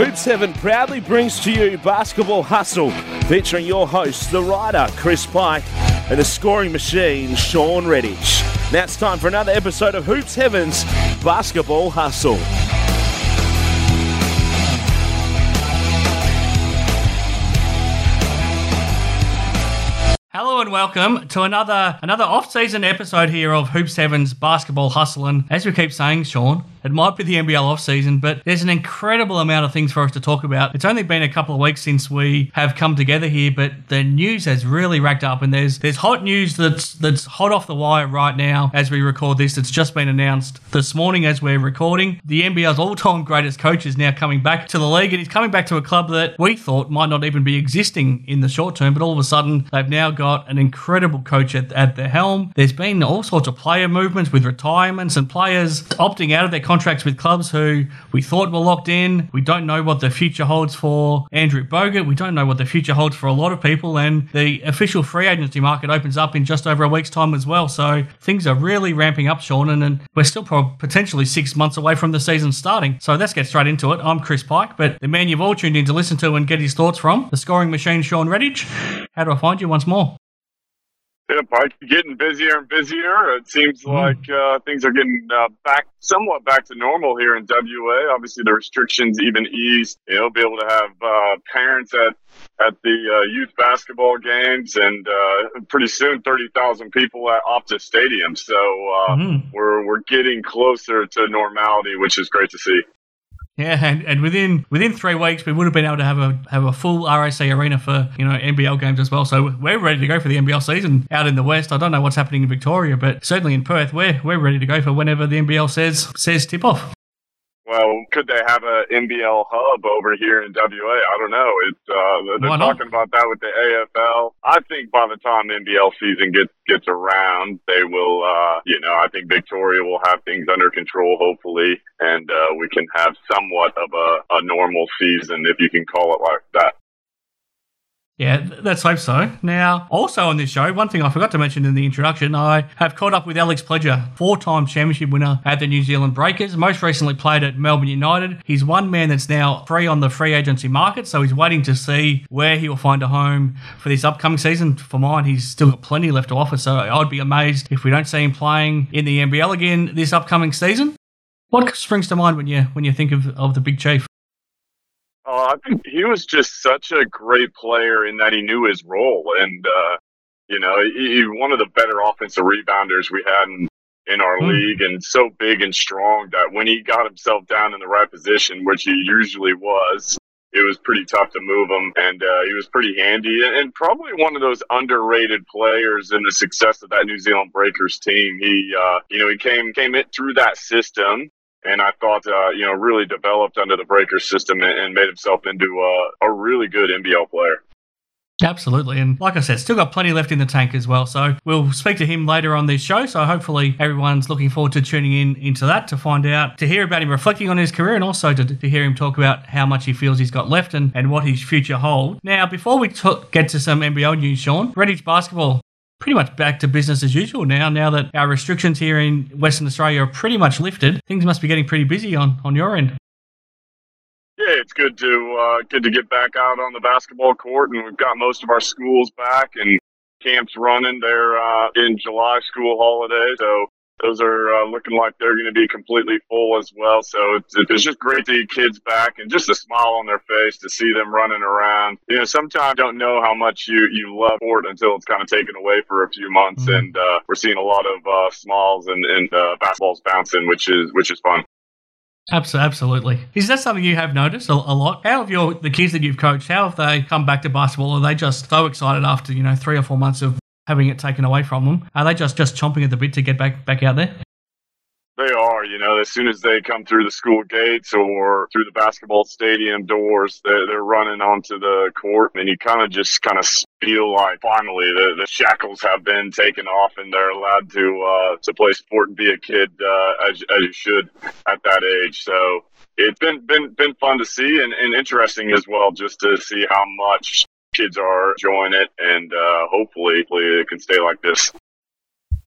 Hoops Heaven proudly brings to you Basketball Hustle, featuring your hosts, the writer Chris Pike and the scoring machine Sean Redhage. Now it's time for another episode of Hoops Heaven's Basketball Hustle. Hello and welcome to another another off-season episode here of Hoops Heaven's Basketball Hustle. And as we keep saying, Sean, it might be the NBL off season, but there's an incredible amount of things for us to talk about. It's only been a couple of weeks since we have come together here, but the news has really racked up, and there's there's hot news that's that's hot off the wire right now as we record this. It's just been announced this morning as we're recording. The NBL's all-time greatest coach is now coming back to the league, and he's coming back to a club that we thought might not even be existing in the short term, but all of a sudden they've now got an incredible coach at, at the helm. There's been all sorts of player movements with retirements and players opting out of their contracts with clubs who we thought were locked in. We don't know what the future holds for Andrew Bogut. We don't know what the future holds for a lot of people. And the official free agency market opens up in just over a week's time as well. So things are really ramping up, Sean, and, and we're still potentially six months away from the season starting. So let's get straight into it. I'm Chris Pike, but the man you've all tuned in to listen to and get his thoughts from, the scoring machine, Sean Redhage. How do I find you once more? Yeah, Pike, getting busier and busier. It seems mm. like uh, things are getting uh, back somewhat back to normal here in WA. Obviously, the restrictions even eased. You know, be able to have uh, parents at at the uh, youth basketball games, and uh, pretty soon thirty thousand people at Optus Stadium. So uh, mm-hmm. we're we're getting closer to normality, which is great to see. Yeah, and, and within within three weeks, we would have been able to have a have a full RAC arena for you know NBL games as well. So we're ready to go for the NBL season out in the west. I don't know what's happening in Victoria, but certainly in Perth, we're we're ready to go for whenever the NBL says says tip off well, could they have an NBL hub over here in WA? I don't know. It's uh, they're talking about that with the AFL. I think by the time NBL season gets gets around, they will. Uh, you know, I think Victoria will have things under control, hopefully, and uh, we can have somewhat of a, a normal season, if you can call it like that. Yeah, let's hope so. Now, also on this show, one thing I forgot to mention in the introduction, I have caught up with Alex Pledger, four time championship winner at the New Zealand Breakers, most recently played at Melbourne United. He's one man that's now free on the free agency market, so he's waiting to see where he will find a home for this upcoming season. For mine, he's still got plenty left to offer, so I'd be amazed if we don't see him playing in the NBL again this upcoming season. What springs to mind when you when you think of, of the big chief? I think he was just such a great player in that he knew his role, and uh, you know, he, he one of the better offensive rebounders we had in, in our mm. league, and so big and strong that when he got himself down in the right position, which he usually was, it was pretty tough to move him, and uh, he was pretty handy, and, and, probably one of those underrated players in the success of that New Zealand Breakers team. He, uh, you know, he came came it through that system, and I thought, uh, you know, really developed under the breaker system and, and made himself into a, a really good NBL player. Absolutely. And like I said, still got plenty left in the tank as well. So we'll speak to him later on this show. So hopefully everyone's looking forward to tuning in into that to find out, to hear about him reflecting on his career and also to, to hear him talk about how much he feels he's got left and, and what his future holds. Now, before we t- get to some NBL news, Sean, Redhage Basketball pretty much back to business as usual now. Now that our restrictions here in Western Australia are pretty much lifted, things must be getting pretty busy on, on your end. Yeah, it's good to uh, good to get back out on the basketball court, and we've got most of our schools back and camps running. They're uh, in July school holiday, so those are uh, looking like they're going to be completely full as well. So it's, it's just great to see kids back and just a smile on their face to see them running around. You know, sometimes you don't know how much you, you love sport until it's kind of taken away for a few months. Mm-hmm. And uh, we're seeing a lot of uh, smiles and, and uh, basketballs bouncing, which is which is fun. Absolutely. Is that something you have noticed a, a, lot? How have your the kids that you've coached? How have they come back to basketball? Are they just so excited after you know three or four months of having it taken away from them. Are they just just chomping at the bit to get back back out there? They are, you know, as soon as they come through the school gates or through the basketball stadium doors, they're, they're running onto the court, and you kind of just kind of feel like finally the, the shackles have been taken off, and they're allowed to uh, to play sport and be a kid uh, as as you should at that age. So it's been been been fun to see and, and interesting as well, just to see how much kids are enjoying it, and uh, hopefully, hopefully it can stay like this.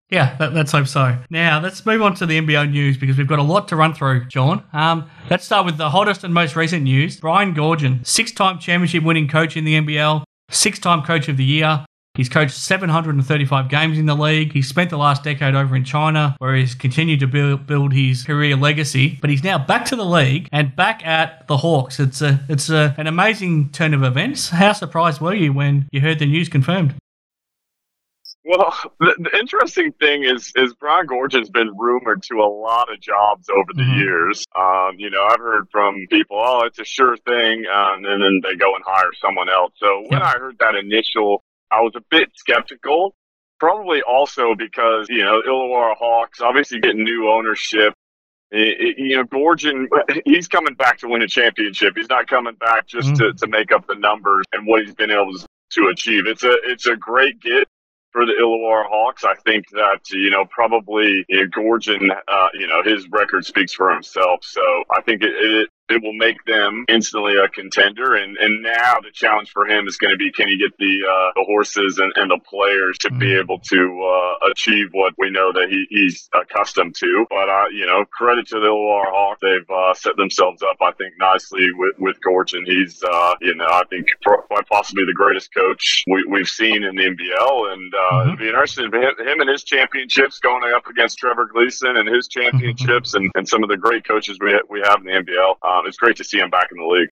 Yeah, let, us hope so. Now, let's move on to the NBL news because we've got a lot to run through, Sean. Um, let's start with the hottest and most recent news. Brian Goorjian, six time championship winning coach in the NBL, six time coach of the year. He's coached 735 games in the league. He's spent the last decade over in China, where he's continued to build, build his career legacy. But he's now back to the league and back at the Hawks. It's a it's a, an amazing turn of events. How surprised were you when you heard the news confirmed? Well, the, the, interesting thing is, is Brian Goorjian's been rumored to a lot of jobs over the mm-hmm. years. Um, you know, I've heard from people, oh, it's a sure thing, um, and then they go and hire someone else. So when I heard that initial, I was a bit skeptical. Probably also because you know Illawarra Hawks obviously getting new ownership. It, it, you know, Goorjian, he's coming back to win a championship. He's not coming back just mm-hmm. to, to make up the numbers and what he's been able to achieve. It's a it's a great get for the Illawarra Hawks. I think that, you know, probably you know, Goorjian, uh, you know, his record speaks for himself. So I think it, it, it will make them instantly a contender. And, and now the challenge for him is going to be can he get the uh, the horses and, and the players to mm-hmm. be able to uh, achieve what we know that he, he's accustomed to. But, uh, you know, credit to the Illawarra Hawks. They've uh, set themselves up, I think, nicely with, with Goorjian. He's, uh, you know, I think quite possibly the greatest coach we, we've seen in the NBL. And uh, mm-hmm. it'll be interesting him and his championships going up against Trevor Gleeson and his championships and, and some of the great coaches we, we have in the NBL. Um, it's great to see him back in the league.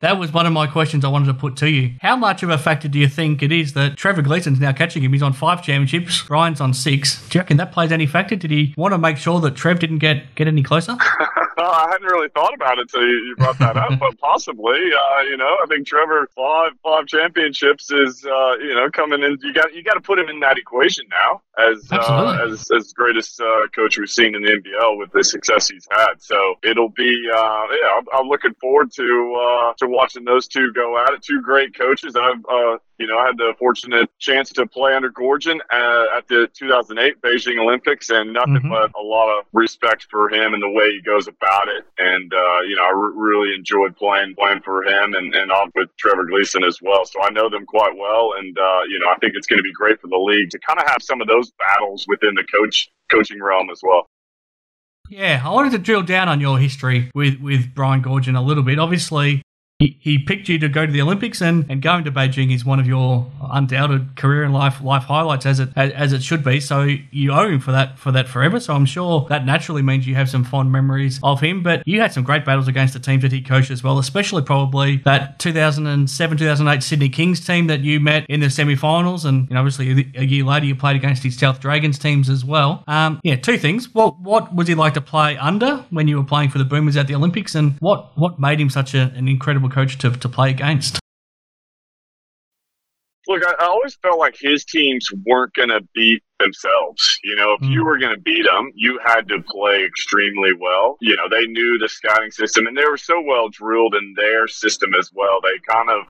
That was one of my questions I wanted to put to you. How much of a factor do you think it is that Trevor Gleeson's now catching him? He's on five championships, Brian's on six. Do you reckon that plays any factor? Did he want to make sure that Trev didn't get, get any closer? I hadn't really thought about it until you brought that up, but possibly. Uh, you know, I think Trevor five five championships is uh, you know coming in. You got you got to put him in that equation now as uh, as as greatest uh, coach we've seen in the NBL with the success he's had. So it'll be uh, yeah. I'm, I'm, looking forward to uh, to watching those two go at it. Two great coaches. I've you know, I had the fortunate chance to play under Goorjian uh, at the 2008 Beijing Olympics, and nothing mm-hmm. but a lot of respect for him and the way he goes about it. And uh, you know, I re- really enjoyed playing playing for him and and off with Trevor Gleeson as well. So I know them quite well, and uh, you know, I think it's going to be great for the league to kind of have some of those battles within the coach coaching realm as well. Yeah, I wanted to drill down on your history with, with Brian Goorjian a little bit. Obviously, he, picked you to go to the Olympics, and, and going to Beijing is one of your undoubted career and life life highlights, as it as it should be. So you owe him for that for that forever. So I'm sure that naturally means you have some fond memories of him. But you had some great battles against the teams that he coached as well, especially probably that 2007 2008 Sydney Kings team that you met in the semi-finals, and you know, obviously a year later you played against his South Dragons teams as well. Um, yeah, two things. What what was he like to play under when you were playing for the Boomers at the Olympics, and what what made him such a, an incredible coach to, to play against. Look, I, I always felt like his teams weren't going to beat themselves. You know, if mm. you were going to beat them, you had to play extremely well. You know, they knew the scouting system and they were so well drilled in their system as well. They kind of,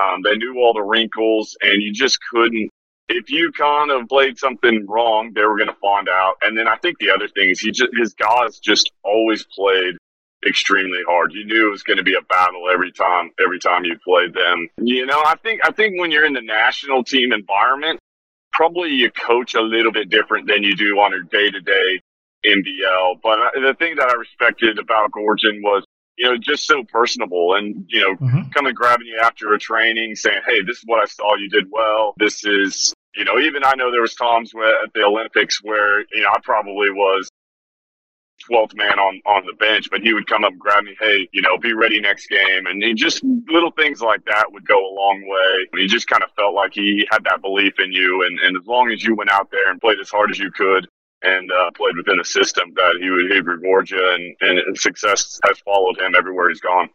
um, they knew all the wrinkles and you just couldn't if you kind of played something wrong, they were going to find out. And then I think the other thing is he just his guys just always played extremely hard. You knew it was going to be a battle every time, every time you played them. You know, I think, I think when you're in the national team environment, probably you coach a little bit different than you do on a day to day NBL. But the thing that I respected about Goorjian was, you know, just so personable and, you know, mm-hmm. coming grabbing you after a training saying, Hey, this is what I saw you did well. This is, you know, even I know there was times where at the Olympics where, you know, I probably was 12th man on, on the bench, but he would come up and grab me, hey, you know, be ready next game. And he just little things like that would go a long way. He just kind of felt like he had that belief in you. And, and as long as you went out there and played as hard as you could and uh, played within the system, that he would, he would reward you. And, and success has followed him everywhere he's gone.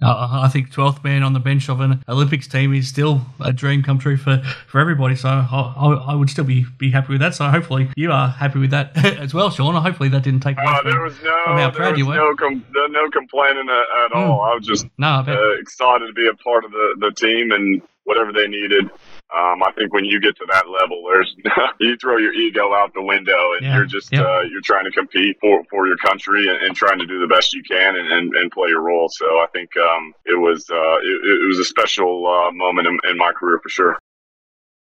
Uh, I think 12th man on the bench of an Olympics team is still a dream come true for, for everybody. So I, I, would still be, be happy with that. So hopefully you are happy with that as well, Sean. Hopefully that didn't take away uh, there was no, from how proud you were. No, com- no complaining at, at mm. all. I was just no, uh, excited to be a part of the, the team and whatever they needed. Um, I think when you get to that level, there's you throw your ego out the window, and yeah, you're just yeah. uh, you're trying to compete for, for your country and, and, trying to do the best you can and, and, and play your role. So I think um, it was uh, it, it, was a special uh, moment in, in my career for sure.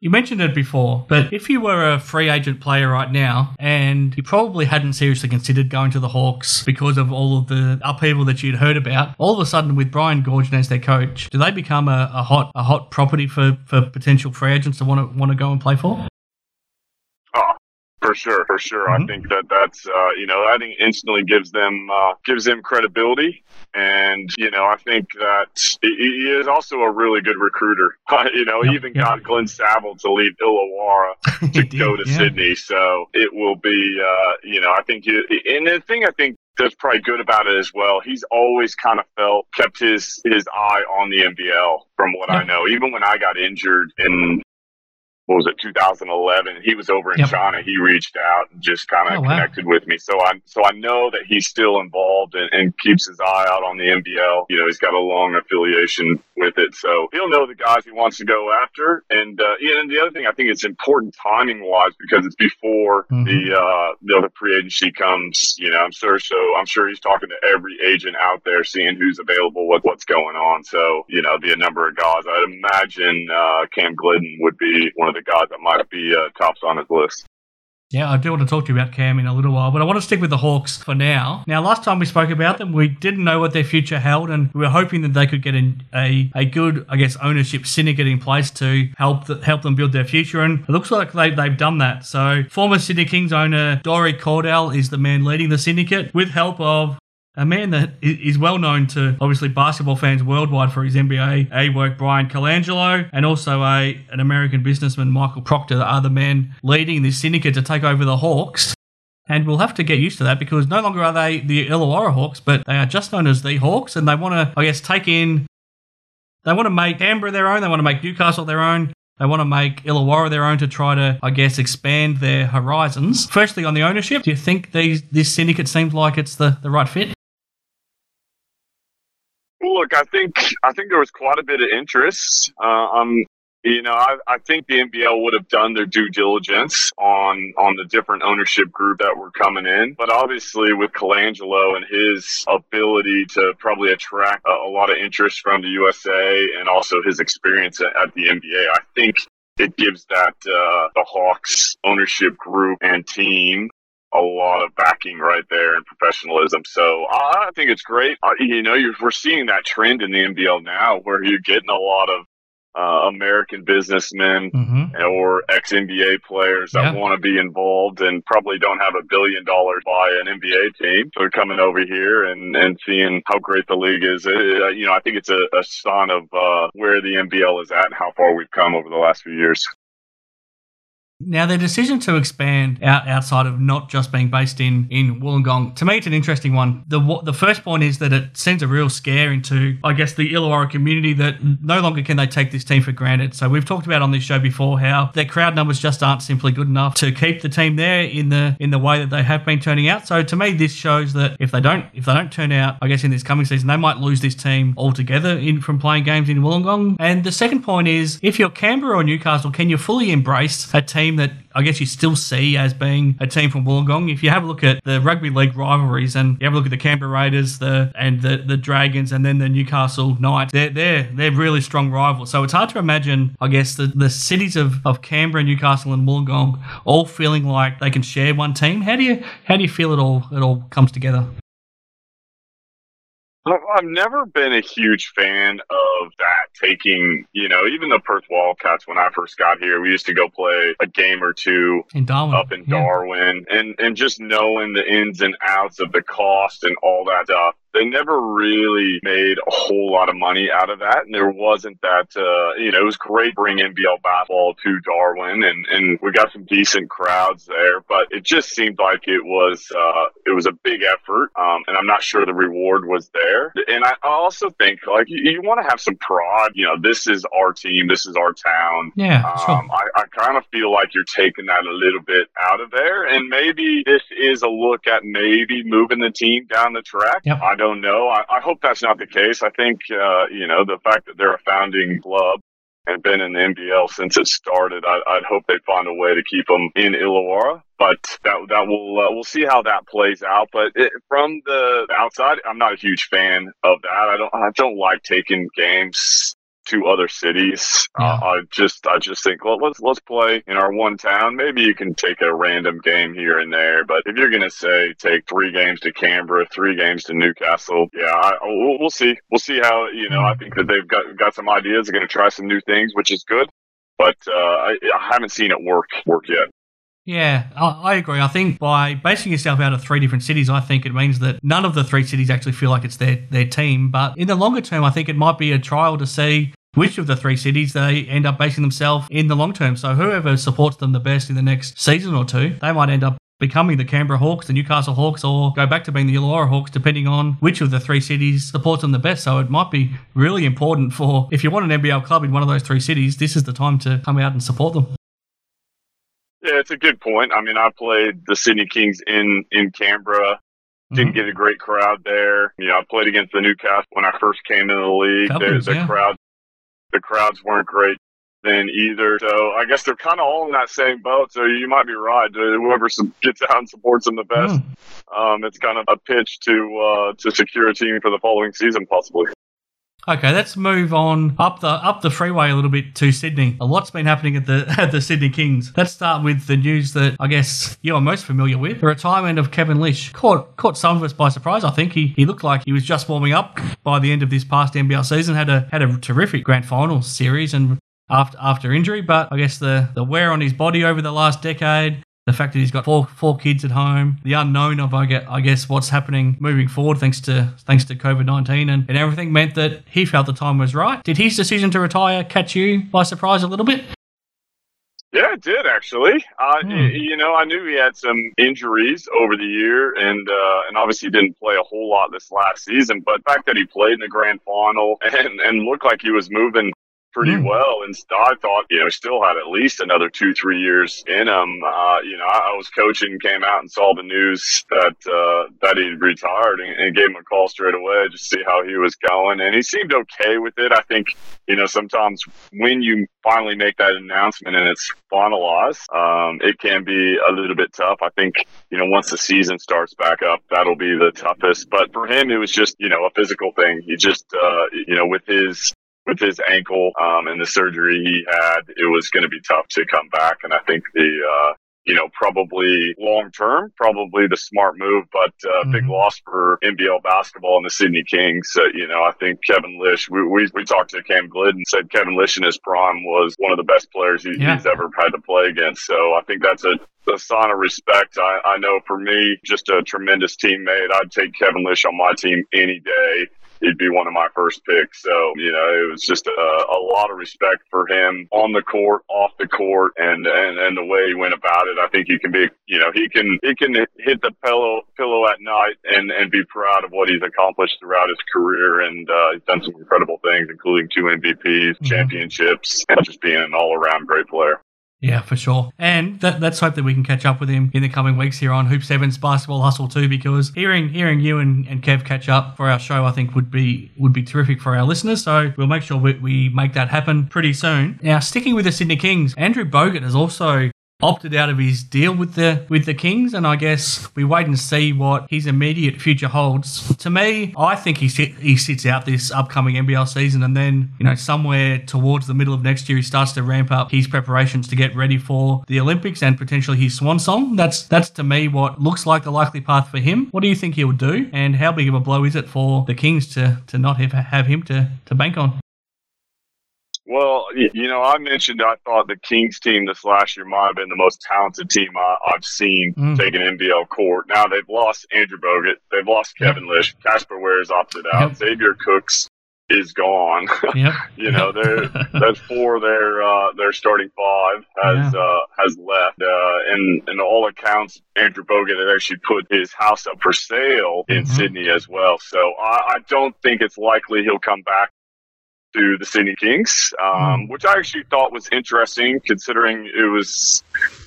You mentioned it before, but if you were a free agent player right now and you probably hadn't seriously considered going to the Hawks because of all of the upheaval that you'd heard about, all of a sudden with Brian Goorjian as their coach, do they become a, a hot a hot property for, for potential free agents to want to want to go and play for? For sure, for sure. Mm-hmm. I think that that's uh, you know I think instantly gives them uh, gives them credibility. And, you know, I think that he is also a really good recruiter. you know, yep, even yep. got Glenn Saville to leave Illawarra to go to yeah. Sydney. So it will be, uh, you know, I think, you, and the thing I think that's probably good about it as well. He's always kind of felt kept his his eye on the NBL from what I know. Even when I got injured in what was it 2011 he was over in yep. china. He reached out and just kind of oh, connected wow. with me. So i so i know that he's still involved and, and, keeps his eye out on the nbl you know he's got a long affiliation with it. So he'll know the guys he wants to go after. And uh, yeah, and the other thing i think it's important timing wise because it's before mm-hmm. the uh the other free agency comes you know i'm sure. So i'm sure he's talking to every agent out there seeing who's available what what's going on. So you know be a number of guys. I'd imagine uh cam gliddon would be one of the guy that might be uh, tops on his list. Yeah, I do want to talk to you about Cam in a little while, but I want to stick with the Hawks for now. Now, last time we spoke about them, we didn't know what their future held, and we were hoping that they could get a, a good, I guess, ownership syndicate in place to help the, help them build their future. And it looks like they, they've done that. So, former Sydney Kings owner Dorry Kordell is the man leading the syndicate with help of a man that is well known to obviously basketball fans worldwide for his NBA A work, Bryan Colangelo, and also a an American businessman, Michael Proctor, are the men leading this syndicate to take over the Hawks. And we'll have to get used to that because no longer are they the Illawarra Hawks, but they are just known as the Hawks, and they want to, I guess, take in. They want to make Canberra their own. They want to make Newcastle their own. They want to make Illawarra their own to try to, I guess, expand their horizons. Firstly, on the ownership, do you think these this syndicate seems like it's the, the right fit? Look, I think I think there was quite a bit of interest. Uh, um, you know, I, I think the NBL would have done their due diligence on on the different ownership group that were coming in, but obviously with Colangelo and his ability to probably attract a, a lot of interest from the USA and also his experience at, at the NBA, I think it gives that uh, the Hawks ownership group and team a lot of backing right there and professionalism. So I think it's great. Uh, you know, we're seeing that trend in the NBL now where you're getting a lot of uh, American businessmen mm-hmm. or ex NBA players that yeah. want to be involved and probably don't have a billion dollars buy an NBA team. So they're coming over here and, and seeing how great the league is. Uh, you know, I think it's a, a sign of uh, where the NBL is at and how far we've come over the last few years. Now, their decision to expand out outside of not just being based in, in Wollongong, to me, it's an interesting one. The the first point is that it sends a real scare into, I guess, the Illawarra community that no longer can they take this team for granted. So we've talked about on this show before how their crowd numbers just aren't simply good enough to keep the team there in the in the way that they have been turning out. So to me, this shows that if they don't if they don't turn out, I guess in this coming season, they might lose this team altogether in from playing games in Wollongong. And the second point is, if you're Canberra or Newcastle, can you fully embrace a team team that I guess you still see as being a team from Wollongong. If you have a look at the rugby league rivalries and you have a look at the Canberra Raiders, the and the, the Dragons, and then the Newcastle Knights, they're they're they're really strong rivals. So it's hard to imagine, I guess, the, the cities of, of Canberra, Newcastle, and Wollongong all feeling like they can share one team. How do you how do you feel it all it all comes together? I've never been a huge fan of that taking, you know, even the Perth Wildcats when I first got here, we used to go play a game or two in Darwin. up in yeah. Darwin and, and just knowing the ins and outs of the cost and all that stuff they never really made a whole lot of money out of that. And there wasn't that, uh, you know, it was great bringing NBL basketball to Darwin and, and we got some decent crowds there, but it just seemed like it was, uh, it was a big effort. Um, and I'm not sure the reward was there. And I also think like you, you want to have some pride, you know, this is our team. This is our town. Yeah. Um. I, I kind of feel like you're taking that a little bit out of there. And maybe this is a look at maybe moving the team down the track. Yep. I don't know. I, I hope that's not the case. I think, uh, you know, the fact that they're a founding club and been in the NBL since it started. I, would hope they find a way to keep them in Illawarra, but that that will uh, we'll see how that plays out. But it, from the outside, I'm not a huge fan of that. I don't I don't like taking games to other cities. Yeah. Uh, I just I just think well, let's let's play in our one town. Maybe you can take a random game here and there, but if you're gonna say take three games to Canberra, three games to Newcastle, yeah, I, we'll, we'll see. We'll see how you know. I think that they've got got some ideas. They're gonna try some new things, which is good. But uh, I, I haven't seen it work work yet. Yeah, I, agree. I think by basing yourself out of three different cities, I think it means that none of the three cities actually feel like it's their, their team. But in the longer term, I think it might be a trial to see which of the three cities they end up basing themselves in the long term. So whoever supports them the best in the next season or two, they might end up becoming the Canberra Hawks, the Newcastle Hawks, or go back to being the Illawarra Hawks, depending on which of the three cities supports them the best. So it might be really important for if you want an NBL club in one of those three cities, this is the time to come out and support them. Yeah, it's a good point. I mean, I played the Sydney Kings in in Canberra. Didn't Mhm. get a great crowd there. You know, I played against the Newcastle when I first came into the league. Cowboys, the the yeah. crowd, the crowds weren't great then either. So I guess they're kind of all in that same boat. So you might be right. Whoever gets out and supports them the best, Mm. um, it's kind of a pitch to uh, to secure a team for the following season, possibly. Okay, let's move on up the up the freeway a little bit to Sydney. A lot's been happening at the at the Sydney Kings. Let's start with the news that I guess you are most familiar with: the retirement of Kevin Lisch. Caught caught some of us by surprise. I think he, he looked like he was just warming up by the end of this past NBL season. Had a had a terrific grand final series and after after injury, but I guess the the wear on his body over the last decade. The fact that he's got four four kids at home, the unknown of I guess, I guess what's happening moving forward thanks to thanks to COVID nineteen and, and everything meant that he felt the time was right. Did his decision to retire catch you by surprise a little bit? Yeah, it did actually. Uh, Hmm. You know, I knew he had some injuries over the year, and uh, and obviously didn't play a whole lot this last season. But the fact that he played in the grand final and and looked like he was moving pretty Hmm. well, and I thought you know still had at least another two three years in him. Uh, you know, I, I was coaching, came out and saw the news that uh, that he retired, and, and gave him a call straight away just to see how he was going, and he seemed okay with it. I think you know sometimes when you finally make that announcement and it's finalized, um, it can be a little bit tough. I think, you know, once the season starts back up, that'll be the toughest. But for him, it was just, you know, a physical thing. He just, uh, you know, with his, with his ankle, um, and the surgery he had, it was going to be tough to come back. And I think the, uh, you know, probably long term, probably the smart move, but uh, big Mhm. loss for NBL basketball and the Sydney Kings. Uh, you know, I think Kevin Lisch, we, we, we talked to Cam Gliddon, said Kevin Lisch in his prime was one of the best players he, Yeah. he's ever had to play against. So I think that's a, a sign of respect. I, I know for me, just a tremendous teammate. I'd take Kevin Lisch on my team any day he'd be one of my first picks. So, you know, it was just a, a lot of respect for him on the court, off the court, and, and, and the way he went about it. I think he can be, you know, he can, he can hit the pillow, pillow at night and, and be proud of what he's accomplished throughout his career. And, uh, he's done some incredible things, including two MVPs, Mhm. championships, and just being an all around great player. Yeah, for sure. And let's hope that we can catch up with him in the coming weeks here on Hoops Heaven's Basketball Hustle too, because hearing hearing you and, and Kev catch up for our show, I think would be would be terrific for our listeners. So we'll make sure we, we make that happen pretty soon. Now, sticking with the Sydney Kings, Andrew Bogut has also opted out of his deal with the with the Kings, and I guess we wait and see what his immediate future holds. To me, I think he sit, he sits out this upcoming NBL season, and then you know somewhere towards the middle of next year, he starts to ramp up his preparations to get ready for the Olympics and potentially his swan song. That's that's to me what looks like the likely path for him. What do you think he'll do, and how big of a blow is it for the Kings to to not have have him to to bank on? Well, you know, I mentioned I thought the Kings team this last year might have been the most talented team I, I've seen Mm. take an NBL court. Now they've lost Andrew Bogut, they've lost Kevin Lisch, Casper Ware is opted out, Yep. Xavier Cooks is gone. Yep. you know, they're that's four. Their uh, their starting five has uh, has left, uh, and and all accounts, Andrew Bogut had actually put his house up for sale in Mhm. Sydney as well. So I, I don't think it's likely he'll come back to the Sydney Kings, um, which I actually thought was interesting, considering it was.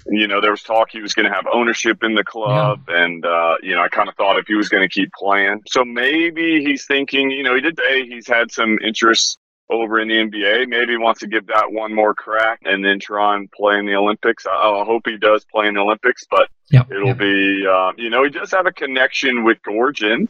You know, there was talk he was going to have ownership in the club, and uh, you know, I kind of thought if he was going to keep playing, so maybe he's thinking. You know, he did say he's had some interest over in the NBA. Maybe he wants to give that one more crack and then try and play in the Olympics. I, I hope he does play in the Olympics, but Yep. it'll Yep. be, uh, you know, he does have a connection with Goorjian.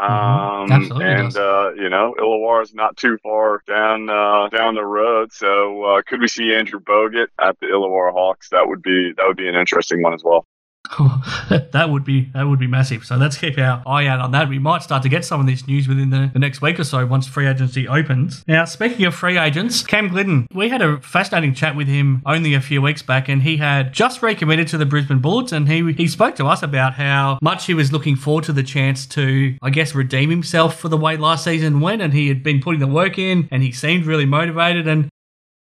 Mm-hmm. Um, and uh, you know, Illawarra is not too far down uh, down the road. So uh, could we see Andrew Bogut at the Illawarra Hawks? That would be that would be an interesting one as well. that would be that would be massive. So let's keep our eye out on that. We might start to get some of this news within the, the next week or so once free agency opens. Now, speaking of free agents, Cam Gliddon, we had a fascinating chat with him only a few weeks back, and he had just recommitted to the Brisbane Bullets, and he he spoke to us about how much he was looking forward to the chance to, I guess, redeem himself for the way last season went, and he had been putting the work in, and he seemed really motivated, and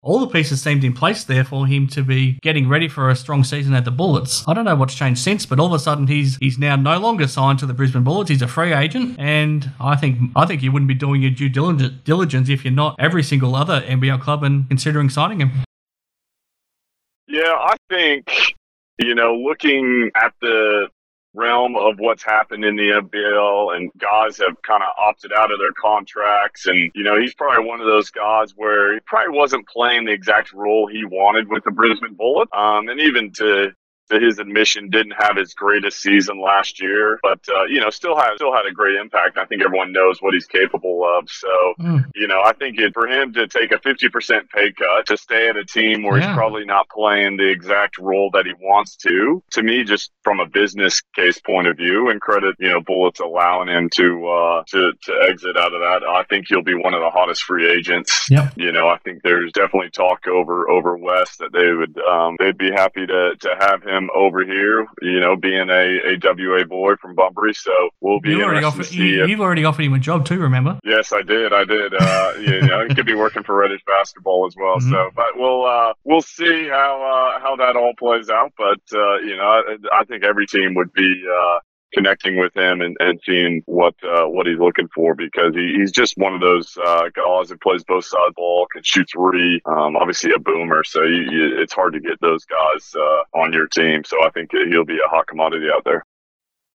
all the pieces seemed in place there for him to be getting ready for a strong season at the Bullets. I don't know what's changed since, but all of a sudden he's he's now no longer signed to the Brisbane Bullets. He's a free agent, and I think I think you wouldn't be doing your due diligence if you're not every single other NBL club and considering signing him. Yeah, I think you know, looking at the realm of what's happened in the NBL and guys have kind of opted out of their contracts. And, you know, he's probably one of those guys where he probably wasn't playing the exact role he wanted with the Brisbane Bullet. Um, and even to to his admission, didn't have his greatest season last year, but uh, you know, still had still had a great impact. I think everyone knows what he's capable of. So, mm. you know, I think it, for him to take a fifty percent pay cut to stay at a team where yeah. he's probably not playing the exact role that he wants to, to me, just from a business case point of view, and credit you know Bullets allowing him to uh, to to exit out of that. I think he'll be one of the hottest free agents. Yep. You know, I think there's definitely talk over over West that they would um, they'd be happy to to have him over here, you know, being a, a WA boy from Bunbury. So we'll be you already offered, you, have already offered him a job too, remember? Yes, I did. I did. Uh, you know, he could be working for Redhage basketball as well. Mm-hmm. So, but we'll uh, we'll see how uh, how that all plays out. But uh, you know, I, I think every team would be uh, connecting with him and, and seeing what uh, what he's looking for because he, he's just one of those uh, guys that plays both sides ball, can shoot three, um, obviously a boomer. So you, you, it's hard to get those guys uh, on your team. So I think he'll be a hot commodity out there.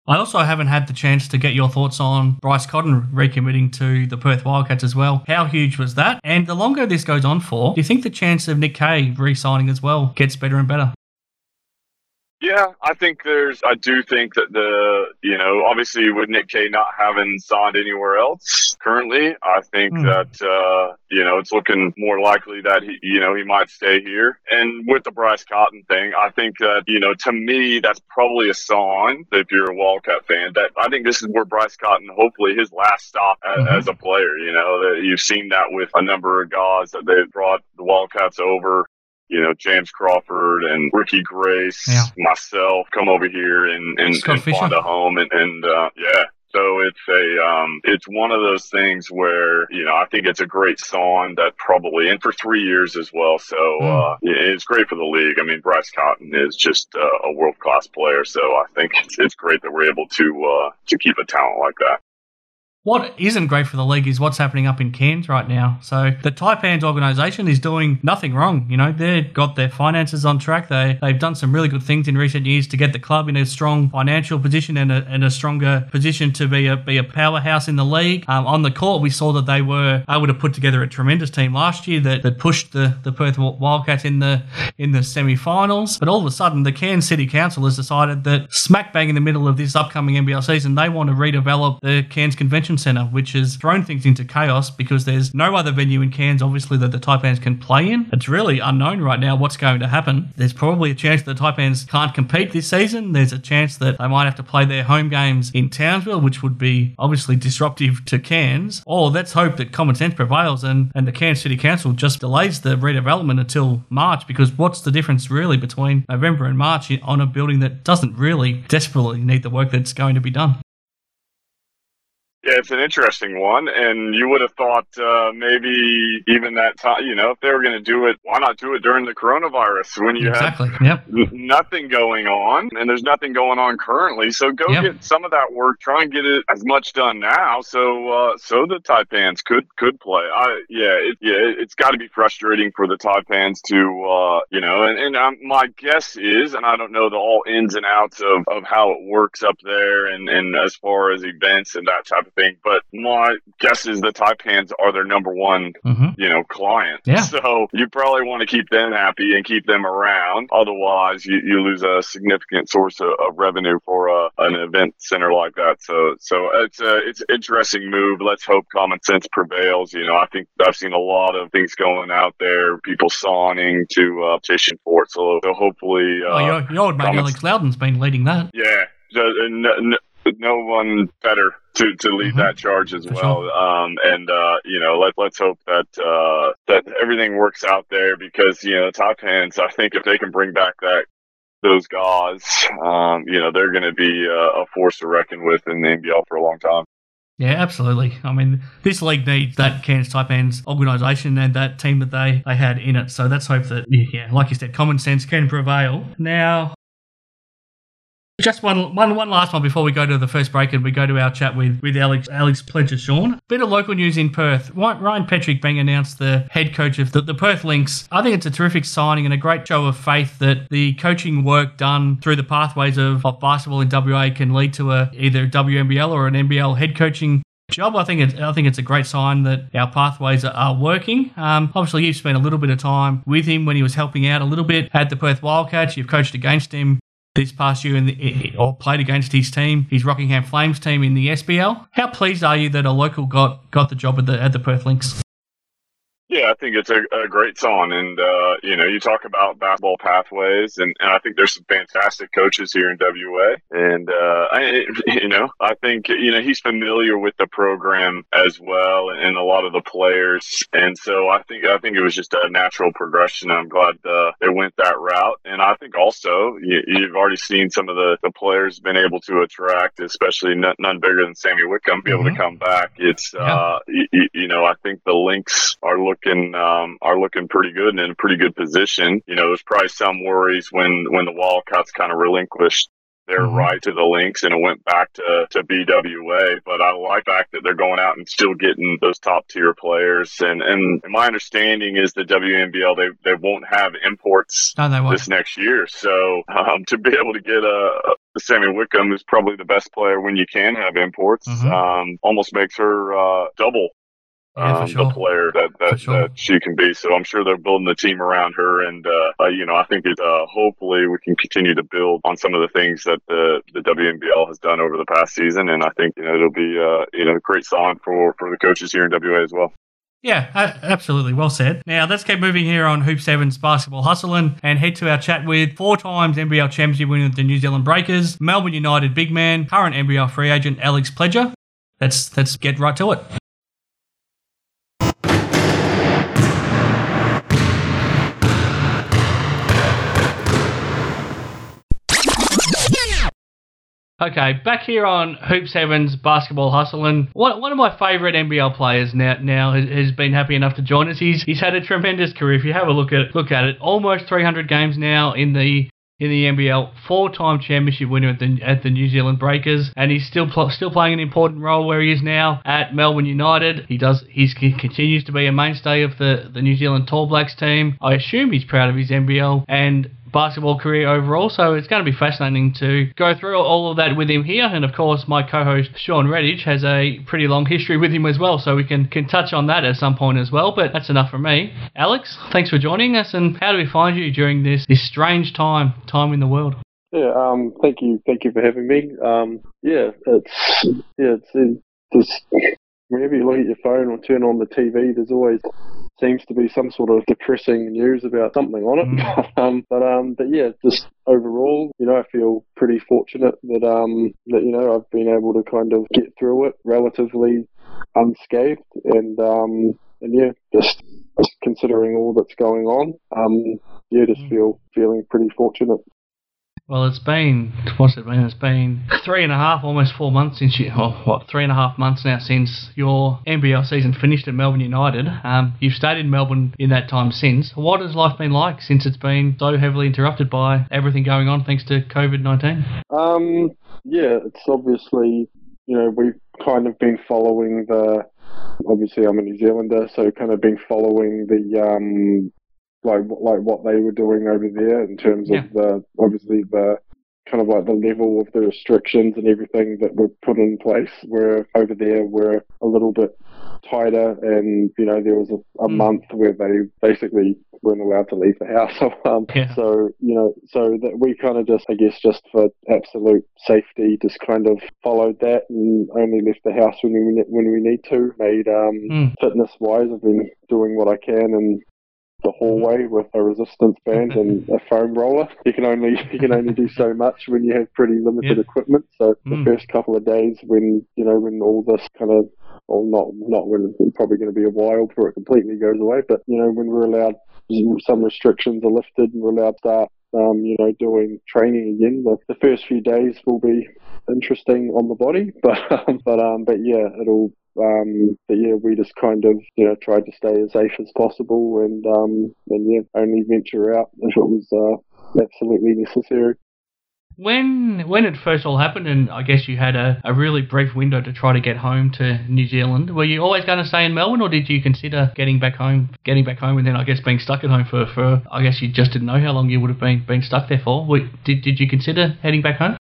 I also haven't had the chance to get your thoughts on Bryce Cotton recommitting to the Perth Wildcats as well. How huge was that? And the longer this goes on for, do you think the chance of Nick Kay re signing as well gets better and better? Yeah, I think there's. I do think that the you know obviously with Nick Kay not having signed anywhere else currently, I think mm. that uh, you know it's looking more likely that he you know he might stay here. And with the Bryce Cotton thing, I think that you know to me that's probably a sign if you're a Wildcat fan that I think this is where Bryce Cotton hopefully his last stop as, mm-hmm. as a player. You know that you've seen that with a number of guys that they've brought the Wildcats over you know, James Crawford and Ricky Grace, yeah. myself come over here and, and, and find a home. And, and uh, yeah, so it's a um, it's one of those things where you know I think it's a great song that probably and for three years as well. So mm. uh, it's great for the league. I mean, Bryce Cotton is just uh, a world class player. So I think it's, it's great that we're able to uh, to keep a talent like that. What isn't great for the league is what's happening up in Cairns right now. So the Taipans organisation is doing nothing wrong. You know, they've got their finances on track. They they've done some really good things in recent years to get the club in a strong financial position and a, and a stronger position to be a be a powerhouse in the league. Um, on the court, we saw that they were able to put together a tremendous team last year that, that pushed the, the Perth Wildcats in the in the semi-finals. But all of a sudden, the Cairns City Council has decided that smack bang in the middle of this upcoming NBL season, they want to redevelop the Cairns Convention Convention Centre, which has thrown things into chaos because there's no other venue in Cairns, obviously, that the Taipans can play in. It's really unknown right now what's going to happen. There's probably a chance that the Taipans can't compete this season. There's a chance that they might have to play their home games in Townsville, which would be obviously disruptive to Cairns. Or let's hope that common sense prevails and, and the Cairns City Council just delays the redevelopment until March because what's the difference really between November and March on a building that doesn't really desperately need the work that's going to be done? Yeah, it's an interesting one, and you would have thought uh, maybe even that time, you know, if they were going to do it, why not do it during the coronavirus when you exactly. have yep. nothing going on, and there's nothing going on currently. So go yep. get some of that work. Try and get it as much done now, so uh, so the Taipans could could play. I yeah, it, yeah, it's got to be frustrating for the Taipans to uh, you know, and and um, my guess is, and I don't know the all ins and outs of of how it works up there, and and as far as events and that type of thing. But my guess is the Taipans are their number one, hmm you know, client. Yeah. So you probably want to keep them happy and keep them around. Otherwise, you, you lose a significant source of, of revenue for a, an event center like that. So so it's a it's an interesting move. Let's hope common sense prevails. You know, I think I've seen a lot of things going out there, people sawing to uh, petition for it. So, so hopefully, uh, well, your, your old mate Alex Loughton's been leading that. yeah, no, no, no one better to, to lead Mhm. that charge as For well. Um, and uh, you know, let let's hope that uh, that everything works out there because you know, Taipans. I think if they can bring back that those guys, um, you know, they're going to be uh, a force to reckon with in the NBL for a long time. Yeah, absolutely. I mean, this league needs that Cairns Taipans organisation and that team that they, they had in it. So let's hope that, yeah, like you said, common sense can prevail. Now, just one, one, one last one before we go to the first break and we go to our chat with, with Alex Alex Pledger Sean. Bit of local news in Perth. Ryan Patrick being announced the head coach of the, the Perth Lynx. I think it's a terrific signing and a great show of faith that the coaching work done through the pathways of, of basketball in WA can lead to a either WNBL or an NBL head coaching job. I think it's I think it's a great sign that our pathways are, are working. Um, obviously, you've spent a little bit of time with him when he was helping out a little bit at the Perth Wildcats. You've coached against him this past year in the, eh, eh, or played against his team, his Rockingham Flames team in the SBL. How pleased are you that a local got got the job at the at the Perth Lynx? Yeah, I think it's a, a great song. And, uh, you know, you talk about basketball pathways, and, and I think there's some fantastic coaches here in WA. And, uh, I, you know, I think, you know, he's familiar with the program as well and a lot of the players. And so I think, I think it was just a natural progression. I'm glad, uh, they went that route. And I think also you, you've already seen some of the, the players been able to attract, especially none, none bigger than Sami Whitcomb, be able Mhm. to come back. It's, Yeah. uh, you, you know, I think the Lynx are looking um, are looking pretty good and in a pretty good position. You know, there's probably some worries when when the Wildcats kind of relinquished their Mhm. right to the Lynx and it went back to, to BWA. But I like the fact that they're going out and still getting those top tier players. And, and my understanding is the WNBL they they won't have imports No, won't. this next year. So um, to be able to get a, Sami Whitcomb, who's probably the best player when you can have imports, Mhm. um, almost makes her uh, double Yeah, um, sure. the player that that, sure. that she can be. So I'm sure they're building the team around her, and uh, you know I think it. Uh, hopefully we can continue to build on some of the things that the the WNBL has done over the past season, and I think you know it'll be uh, you know a great sign for for the coaches here in WA as well. Yeah, absolutely. Well said. Now, let's keep moving here on Hoops Heaven's Basketball Hustling and head to our chat with four times NBL championship winner of the New Zealand Breakers, Melbourne United big man, current NBL free agent Alex Pledger. Let's, let's get right to it. Okay, back here on Hoops Heaven's Basketball Hustle, and one, one of my favourite NBL players now now has, has been happy enough to join us. He's he's had a tremendous career. If you have a look at look at it, almost 300 games now in the in the NBL, four-time championship winner at the at the New Zealand Breakers, and he's still pl- still playing an important role where he is now at Melbourne United. He does he's, he continues to be a mainstay of the the New Zealand Tall Blacks team. I assume he's proud of his NBL and basketball career overall. So it's going to be fascinating to go through all of that with him here. And of course, my co-host Sean Redhage has a pretty long history with him as well, so we can can touch on that at some point as well. But that's enough from me. Alex, thanks for joining us. And how do we find you during this this strange time time in the world? Yeah, um, thank you, thank you for having me. Um, yeah, it's yeah, it's just whenever you look at your phone or turn on the TV, there's always seems to be some sort of depressing news about something on it. um, but um, but yeah, just overall, you know, I feel pretty fortunate that um that you know I've been able to kind of get through it relatively unscathed, and um and yeah, just, just considering all that's going on, um yeah, just feel feeling pretty fortunate. Well, it's been what's it been? It's been three and a half, almost four months since you. Oh, what three and a half months now since your NBL season finished at Melbourne United. Um, you've stayed in Melbourne in that time since. What has life been like since it's been so heavily interrupted by everything going on thanks to COVID nineteen? Um, yeah, it's obviously, you know, we've kind of been following the. Obviously, I'm a New Zealander, so kind of been following the um, like like what they were doing over there in terms Yeah. of the obviously the kind of like the level of the restrictions and everything that were put in place were over there were a little bit tighter and you know there was a, a mm. month where they basically weren't allowed to leave the house um, yeah. so you know so that we kind of just i guess just for absolute safety just kind of followed that and only left the house when we when we need to made um, mm. fitness wise i've been doing what i can and the hallway with a resistance band and a foam roller. You can only you can only do so much when you have pretty limited equipment. So the mm. first couple of days when you know when all this kind of well not not when it's probably going to be a while before it completely goes away, but you know when we're allowed some restrictions are lifted and we're allowed to start um, you know, doing training again. The, the, first few days will be interesting on the body, but um, but um, but yeah, it'll um, but yeah, we just kind of you know tried to stay as safe as possible, and um, and yeah, only venture out if it was uh, absolutely necessary. When when it first all happened, and I guess you had a, a really brief window to try to get home to New Zealand, were you always going to stay in Melbourne, or did you consider getting back home, getting back home, and then I guess being stuck at home for, for I guess you just didn't know how long you would have been been stuck there for? Did did you consider heading back home?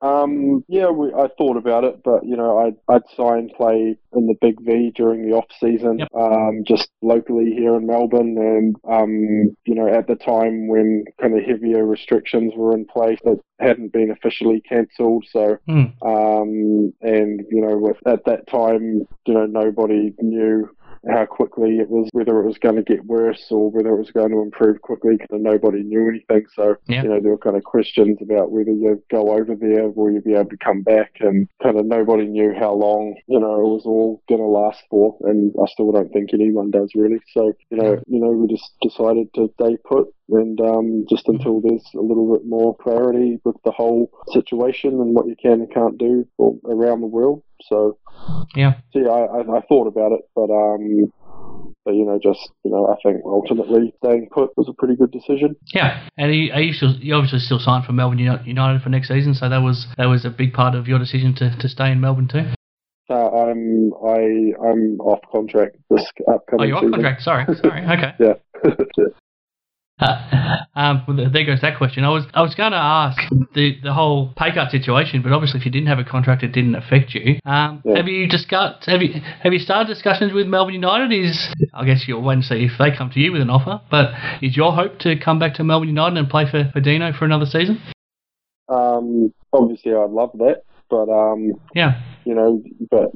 Um, yeah, we, I thought about it, but you know, I'd, I'd sign play in the Big V during the off season, yep. um, just locally here in Melbourne, and um, you know, at the time when kind of heavier restrictions were in place, it hadn't been officially cancelled. So, mm. um, and you know, with at that time, you know, nobody knew how quickly it was, whether it was going to get worse or whether it was going to improve quickly because nobody knew anything. So, yeah. you know, there were kind of questions about whether you go over there, will you be able to come back? And kind of nobody knew how long, you know, it was all going to last for. And I still don't think anyone does really. So, you know, you know, we just decided to stay put and um, just until there's a little bit more clarity with the whole situation and what you can and can't do around the world. So yeah, so yeah, I, I, thought about it, but um, but you know, just you know, I think ultimately staying put was a pretty good decision. Yeah, and are you, are you, still, you obviously still signed for Melbourne United for next season, so that was that was a big part of your decision to, to stay in Melbourne too. Uh, I'm I I'm off contract this upcoming. Oh, you're off contract. Sorry, sorry. Okay. yeah. um, well, there goes that question. I was I was going to ask the the whole pay cut situation, but obviously if you didn't have a contract, it didn't affect you. Um, yeah. Have you discussed have you have you started discussions with Melbourne United? Is I guess you'll wait and see if they come to you with an offer. But is your hope to come back to Melbourne United and play for, for Dino for another season? Um, obviously, I'd love that, but um, yeah, you know, but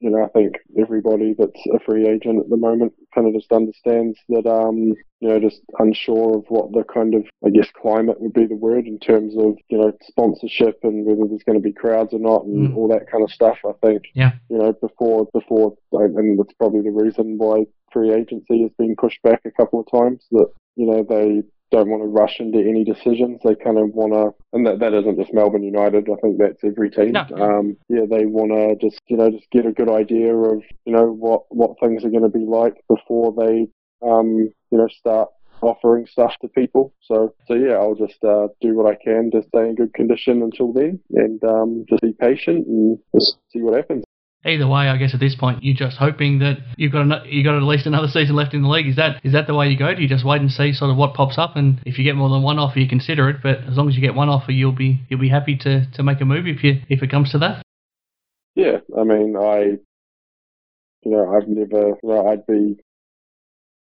you know, I think everybody that's a free agent at the moment kind of just understands that, um, you know, just unsure of what the kind of, I guess, climate would be the word in terms of, you know, sponsorship and whether there's going to be crowds or not and mm. all that kind of stuff. I think, yeah, you know, before before, and that's probably the reason why free agency has been pushed back a couple of times. That you know they don't want to rush into any decisions. They kind of want to, and that, that isn't just Melbourne United. I think that's every team. No. Um, yeah, they want to just, you know, just get a good idea of, you know, what, what things are going to be like before they, um, you know, start offering stuff to people. So, so yeah, I'll just uh, do what I can to stay in good condition until then, and um, just be patient and just see what happens either way, I guess at this point you're just hoping that you've got you got at least another season left in the league. Is that is that the way you go? Do you just wait and see sort of what pops up, and if you get more than one offer, you consider it. But as long as you get one offer, you'll be you'll be happy to, to make a move if you if it comes to that. Yeah, I mean, I you know I've never I'd be